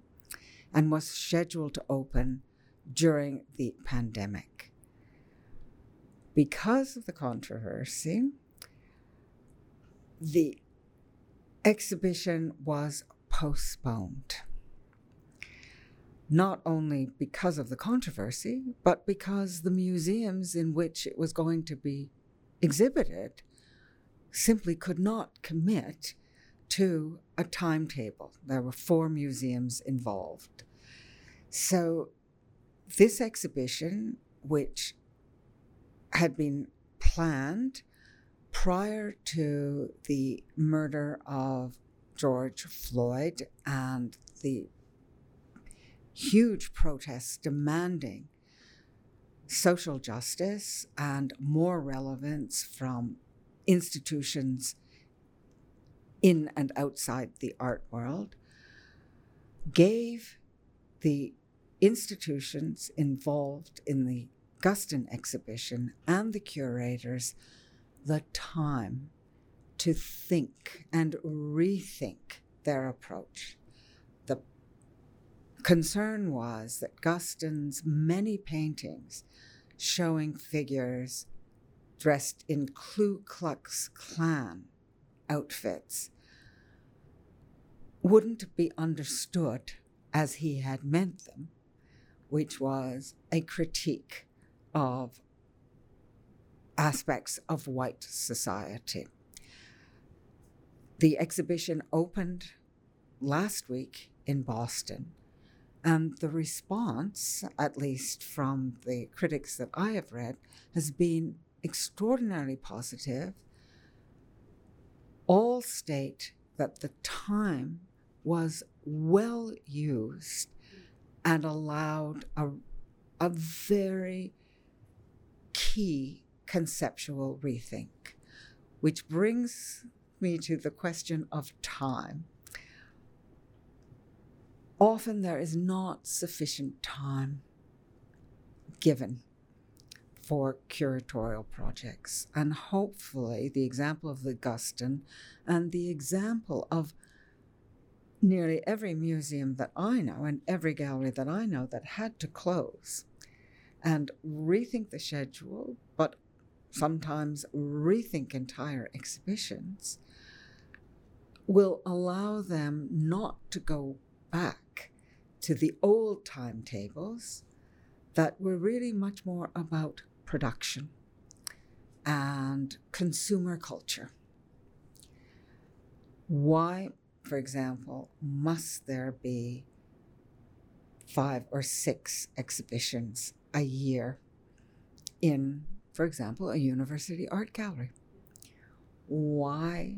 and was scheduled to open during the pandemic. Because of the controversy, the exhibition was postponed. Not only because of the controversy, but because the museums in which it was going to be exhibited simply could not commit to a timetable. There were four museums involved. So, this exhibition, which had been planned prior to the murder of George Floyd and the huge protests demanding social justice and more relevance from institutions in and outside the art world, gave the institutions involved in the Guston exhibition and the curators the time to think and rethink their approach. The concern was that Guston's many paintings showing figures dressed in Ku Klux Klan outfits wouldn't be understood as he had meant them, which was a critique of aspects of white society. The exhibition opened last week in Boston, and the response, at least from the critics that I have read, has been extraordinarily positive. All state that the time was well used and allowed a, a very key conceptual rethink, which brings me to the question of time. Often there is not sufficient time given for curatorial projects. And hopefully, the example of the Guston and the example of nearly every museum that I know and every gallery that I know that had to close and rethink the schedule, but sometimes rethink entire exhibitions, will allow them not to go back to the old timetables that were really much more about production and consumer culture. Why, for example, must there be five or six exhibitions a year in, for example, a university art gallery? Why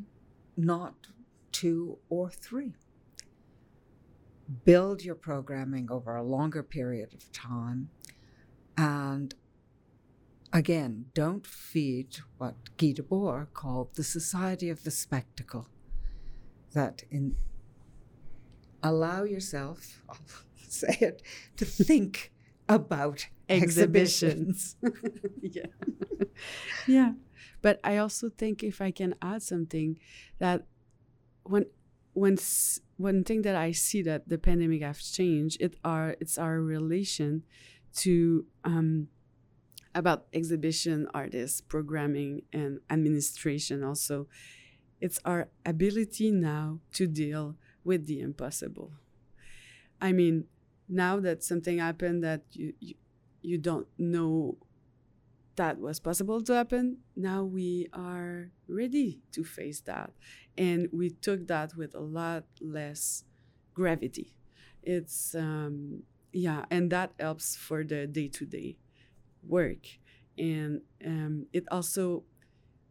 not two or three? Build your programming over a longer period of time. And again, don't feed what Guy Debord called the society of the spectacle. That in allow yourself, I'll [LAUGHS] say it, to think about exhibitions. [LAUGHS] [LAUGHS] yeah. yeah. But I also think if I can add something that when when one thing that I see that the pandemic has changed, it are it's our relation to um, about exhibition artists, programming, and administration. Also, it's our ability now to deal with the impossible. I mean, now that something happened that you, you you don't know that was possible to happen now we are ready to face that. And we took that with a lot less gravity. It's um yeah and that helps for the day to day work. And um, it also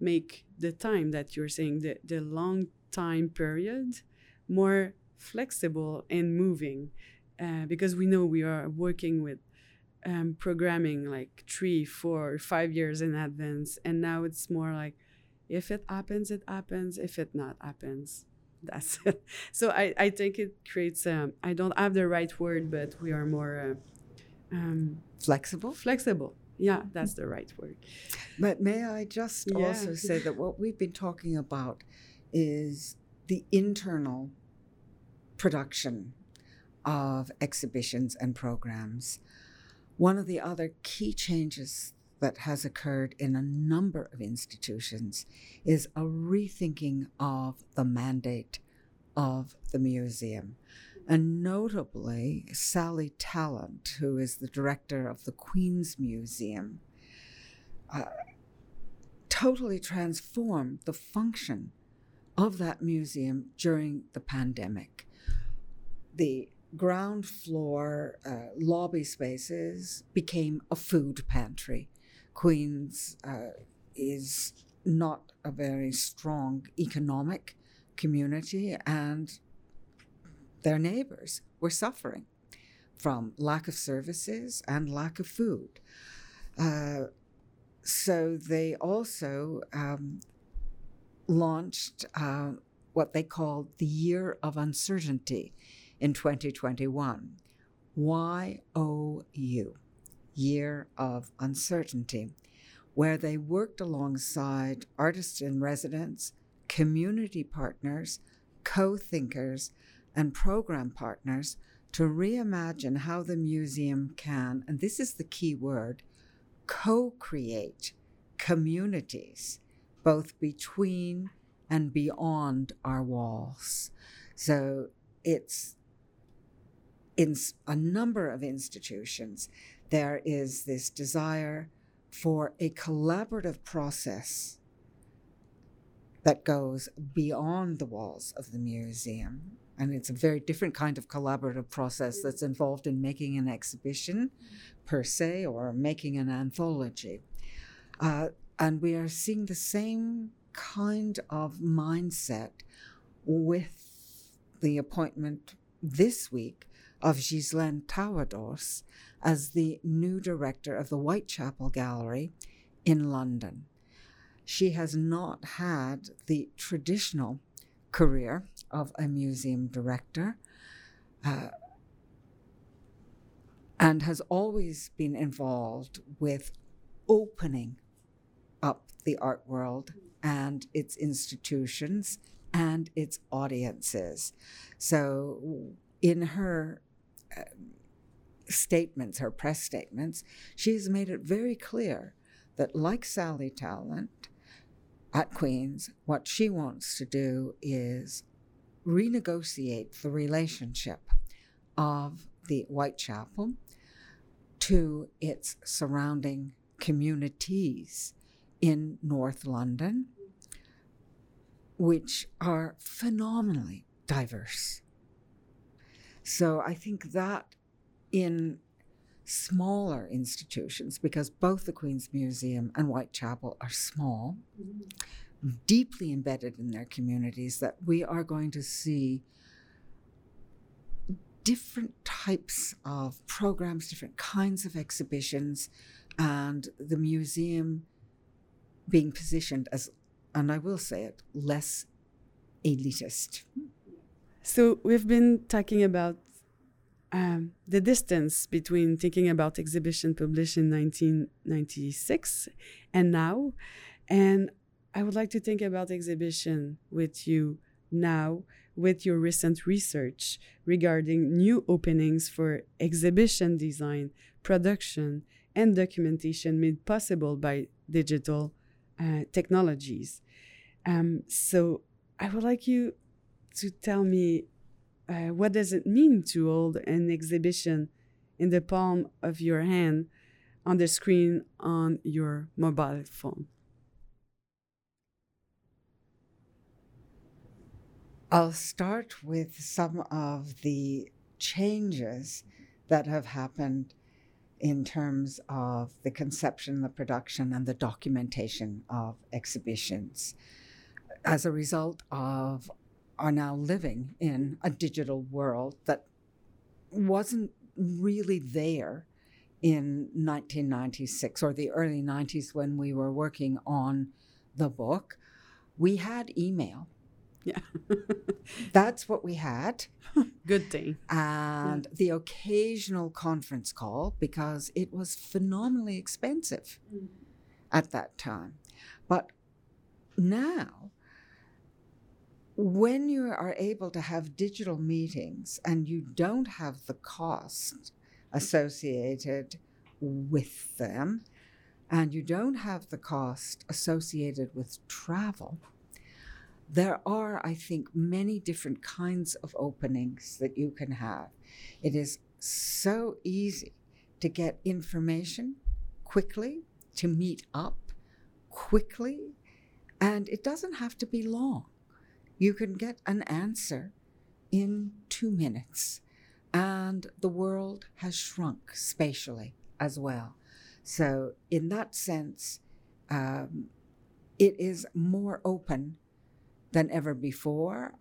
make the time that you're saying the, the long time period more flexible and moving uh, because we know we are working with um, programming like three four five years in advance. And now it's more like if it happens it happens. If it not happens [LAUGHS] that's it. So i, I think it creates um, i don't have the right word but we are more uh, um, flexible? flexible. Yeah that's the right word. But may i just Yeah. also say that what we've been talking about is the internal production of exhibitions and programs one of the other key changes that has occurred in a number of institutions is a rethinking of the mandate of the museum. And notably, Sally Tallant, who is the director of the Queen's Museum, uh, totally transformed the function of that museum during the pandemic. The ground floor uh, lobby spaces became a food pantry. Queens uh, is not a very strong economic community, and their neighbors were suffering from lack of services and lack of food. Uh, so they also um, launched uh, what they called the Year of Uncertainty in 2021. YOU, Year of Uncertainty, where they worked alongside artists in residence, community partners, co thinkers, and program partners to reimagine how the museum can, and this is the key word, co create communities, both between and beyond our walls. So it's in a number of institutions, there is this desire for a collaborative process that goes beyond the walls of the museum. And it's a very different kind of collaborative process that's involved in making an exhibition per se or making an anthology. Uh, and we are seeing the same kind of mindset with the appointment this week of Gilane Tawadros as the new director of the Whitechapel Gallery in London. She has not had the traditional career of a museum director uh, and has always been involved with opening up the art world and its institutions and its audiences. So, in her statements, her press statements, she has made it very clear that, like Sally Tallant at Queen's, what she wants to do is renegotiate the relationship of the Whitechapel to its surrounding communities in North London, which are phenomenally diverse. So I think that in smaller institutions, because both the Queen's Museum and Whitechapel are small, deeply embedded in their communities, that we are going to see different types of programs, different kinds of exhibitions, and the museum being positioned as, and I will say it, less elitist. So we've been talking about um, the distance between thinking about exhibition published in 1996 and now, and I would like to think about exhibition with you now with your recent research regarding new openings for exhibition design, production, and documentation made possible by digital uh, technologies. Um, so I would like you to tell me uh, what does it mean to hold an exhibition in the palm of your hand on the screen on your mobile phone. I'll start with some of the changes that have happened in terms of the conception, the production, and the documentation of exhibitions as a result of our now living in a digital world that wasn't really there in 1996 or the early 90s when we were working on the book. We had email. Yeah. [LAUGHS] That's what we had. [LAUGHS] Good thing. And the occasional conference call because it was phenomenally expensive mm. at that time. But now, when you are able to have digital meetings and you don't have the cost associated with them, and you don't have the cost associated with travel, there are, I think, many different kinds of openings that you can have. It is so easy to get information quickly, to meet up quickly, and it doesn't have to be long. You can get an answer in two minutes, and the world has shrunk spatially as well. So, in that sense, um, it is more open than ever before.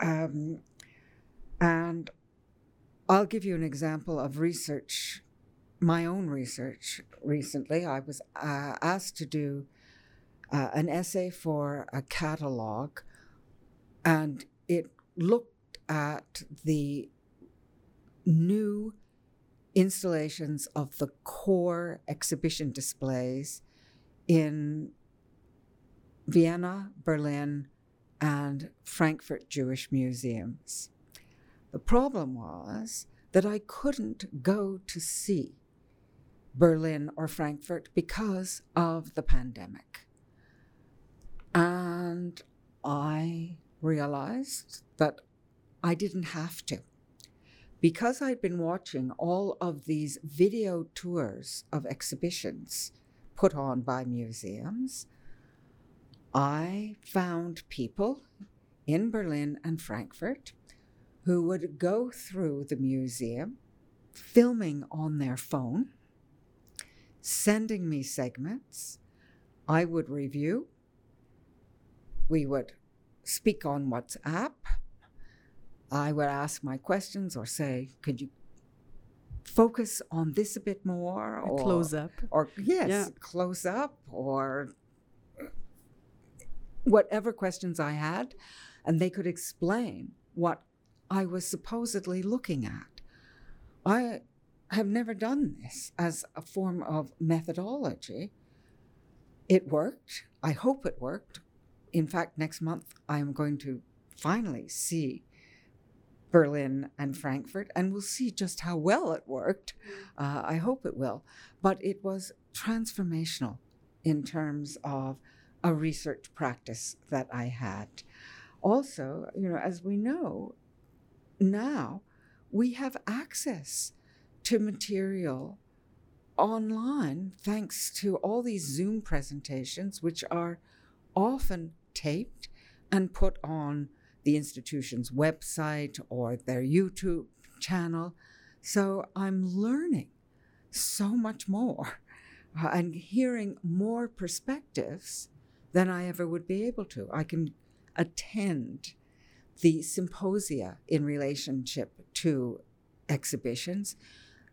Um, and I'll give you an example of research, my own research recently. I was uh, asked to do uh, an essay for a catalog, and it looked at the new installations of the core exhibition displays in Vienna, Berlin, and Frankfurt Jewish museums. The problem was that I couldn't go to see Berlin or Frankfurt because of the pandemic. And I realized that I didn't have to. Because I'd been watching all of these video tours of exhibitions put on by museums, I found people in Berlin and Frankfurt who would go through the museum filming on their phone, sending me segments. I would review. We would speak on WhatsApp. I would ask my questions or say, could you focus on this a bit more? Or close up. Or, yes, yeah. close up or whatever questions I had, and they could explain what I was supposedly looking at. I have never done this as a form of methodology. It worked. I hope it worked. In fact, next month I am going to finally see Berlin and Frankfurt, and we'll see just how well it worked. Uh, I hope it will. But it was transformational in terms of a research practice that I had. Also, you know, as we know, now we have access to material online thanks to all these Zoom presentations, which are often taped and put on the institution's website or their YouTube channel. So I'm learning so much more uh, and hearing more perspectives than I ever would be able to. I can attend the symposia in relationship to exhibitions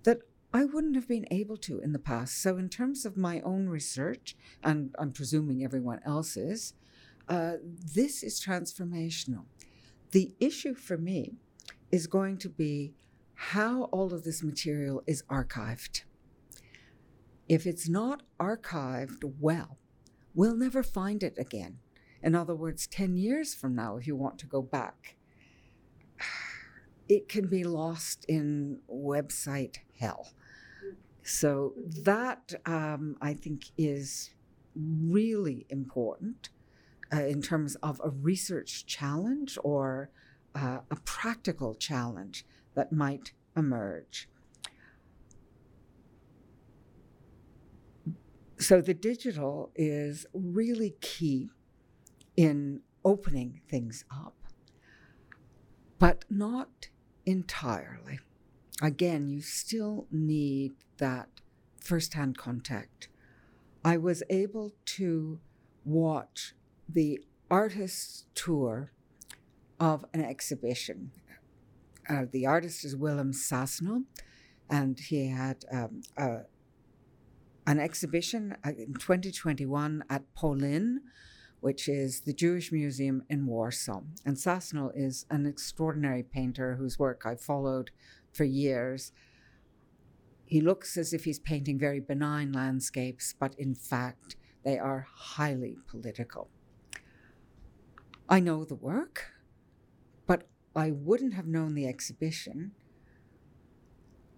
that I wouldn't have been able to in the past. So, in terms of my own research, and I'm presuming everyone else's, uh, this is transformational. The issue for me is going to be how all of this material is archived. If it's not archived well, we'll never find it again. In other words, 10 years from now, if you want to go back, it can be lost in website hell. So, that um, I think is really important uh, in terms of a research challenge or uh, a practical challenge that might emerge. So the digital is really key in opening things up, but not entirely. again, you still need that firsthand contact. I was able to watch the artist's tour of an exhibition. Uh, the artist is Wilhelm Sasnal, and he had um, an exhibition uh, in 2021 at Polin, which is the Jewish Museum in Warsaw. And Sasnal is an extraordinary painter whose work I've followed for years. He looks as if he's painting very benign landscapes, but in fact, they are highly political. I know the work, but I wouldn't have known the exhibition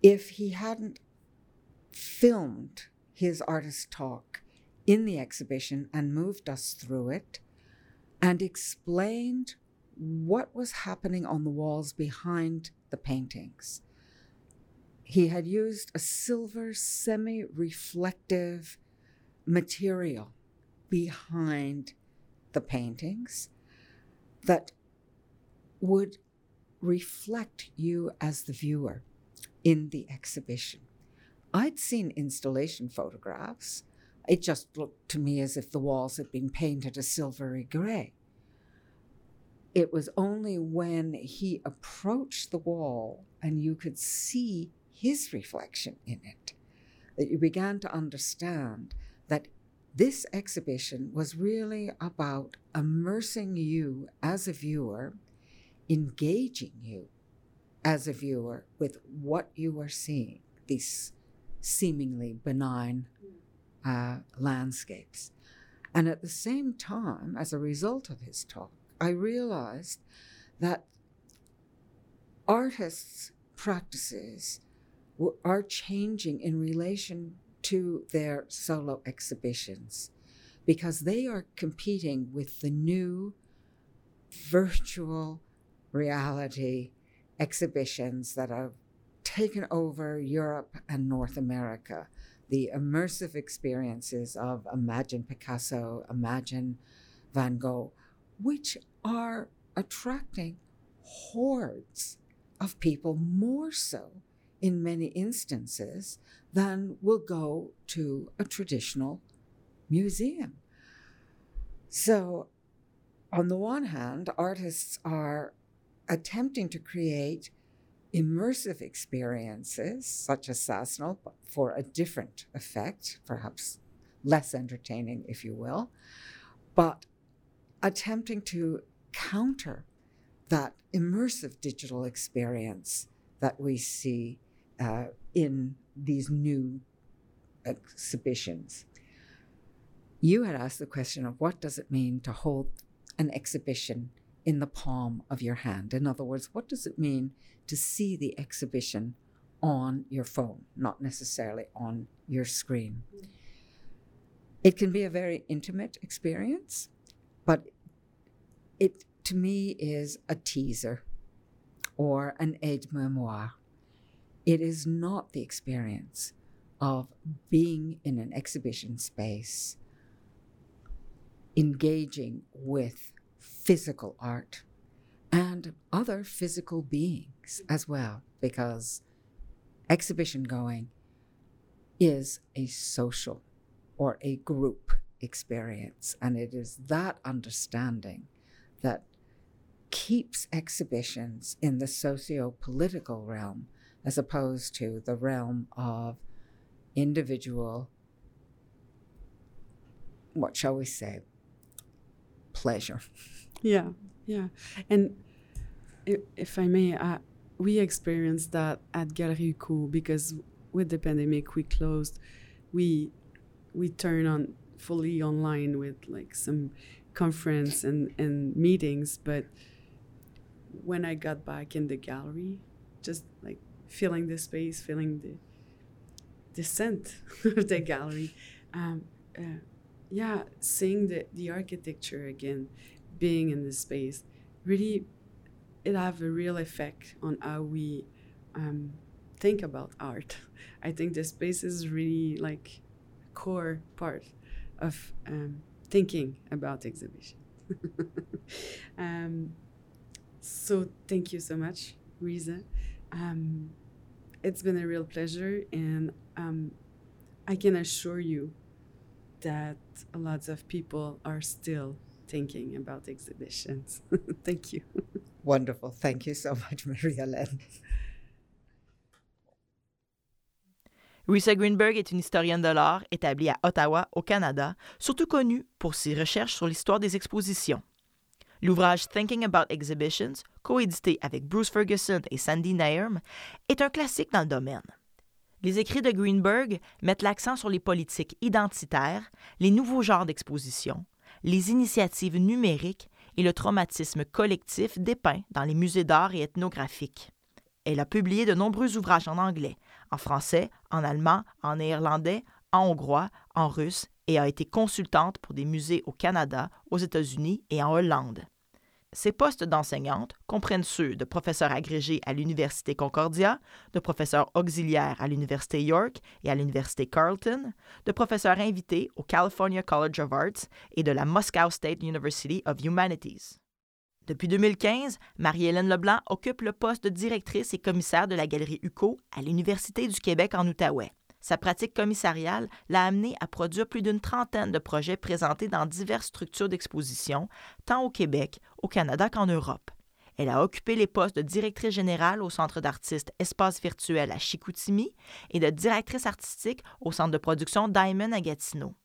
if he hadn't filmed his artist talk in the exhibition and moved us through it and explained what was happening on the walls behind the paintings. He had used a silver semi reflective material behind the paintings that would reflect you as the viewer in the exhibition. I'd seen installation photographs. It just looked to me as if the walls had been painted a silvery gray. It was only when he approached the wall and you could see his reflection in it that you began to understand that this exhibition was really about immersing you as a viewer, engaging you as a viewer with what you are seeing, these seemingly benign uh, landscapes. And at the same time, as a result of his talk, I realized that artists' practices w- are changing in relation to their solo exhibitions because they are competing with the new virtual reality exhibitions that have taken over Europe and North America. The immersive experiences of Imagine Picasso, Imagine Van Gogh, which are attracting hordes of people more so in many instances than will go to a traditional museum. So, on the one hand, artists are attempting to create immersive experiences, such as but for a different effect, perhaps less entertaining, if you will, but attempting to counter that immersive digital experience that we see uh, in these new exhibitions. You had asked the question of what does it mean to hold an exhibition in the palm of your hand? In other words, what does it mean to see the exhibition on your phone, not necessarily on your screen? It can be a very intimate experience, but it to me is a teaser or an aide memoire. It is not the experience of being in an exhibition space, engaging with physical art and other physical beings as well, because exhibition going is a social or a group experience. And it is that understanding that keeps exhibitions in the socio political realm as opposed to the realm of individual, what shall we say, pleasure. Yeah, yeah. And if, I may, uh, we experienced that at Galerie UQO because with the pandemic we closed. We we turned on fully online with like some conference and, and meetings, but when I got back in the gallery, just like feeling the space, feeling the the scent [LAUGHS] of the gallery, um, uh, yeah, seeing the, the architecture again, being in the space, really, it have a real effect on how we um, think about art. [LAUGHS] I think the space is really like a core part of um, thinking about exhibition. [LAUGHS] um, so thank you so much, Reesa. Um, It's been a real pleasure, and um, I can assure you that lots of people are still thinking about exhibitions. [LAUGHS] Thank you. Wonderful. Thank you so [LAUGHS] much, Marie-Hélène. Reesa Greenberg est une historienne de l'art établie à Ottawa, au Canada, surtout connue pour ses recherches sur l'histoire des expositions. L'ouvrage Thinking About Exhibitions, coédité avec Bruce Ferguson et Sandy Nairn, est un classique dans le domaine. Les écrits de Greenberg mettent l'accent sur les politiques identitaires, les nouveaux genres d'exposition, les initiatives numériques et le traumatisme collectif dépeint dans les musées d'art et ethnographiques. Elle a publié de nombreux ouvrages en anglais, en français, en allemand, en néerlandais, en hongrois, en russe et a été consultante pour des musées au Canada, aux États-Unis et en Hollande. Ses postes d'enseignante comprennent ceux de professeur agrégé à l'Université Concordia, de professeur auxiliaire à l'Université York et à l'Université Carleton, de professeur invité au California College of Arts et de la Moscow State University of Humanities. Depuis 2015, Marie-Hélène Leblanc occupe le poste de directrice et commissaire de la Galerie UCO à l'Université du Québec en Outaouais. Sa pratique commissariale l'a amenée à produire plus d'une trentaine de projets présentés dans diverses structures d'exposition, tant au Québec, au Canada qu'en Europe. Elle a occupé les postes de directrice générale au Centre d'artistes Espace virtuel à Chicoutimi et de directrice artistique au Centre de production Diamond à Gatineau.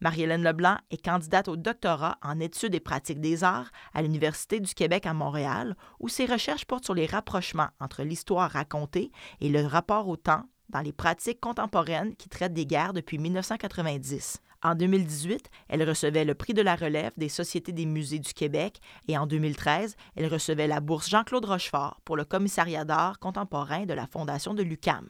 Marie-Hélène Leblanc est candidate au doctorat en études et pratiques des arts à l'Université du Québec à Montréal, où ses recherches portent sur les rapprochements entre l'histoire racontée et le rapport au temps dans les pratiques contemporaines qui traitent des guerres depuis 1990. En 2018, elle recevait le prix de la relève des Sociétés des musées du Québec et en 2013, elle recevait la bourse Jean-Claude Rochefort pour le commissariat d'art contemporain de la Fondation de l'UCAM.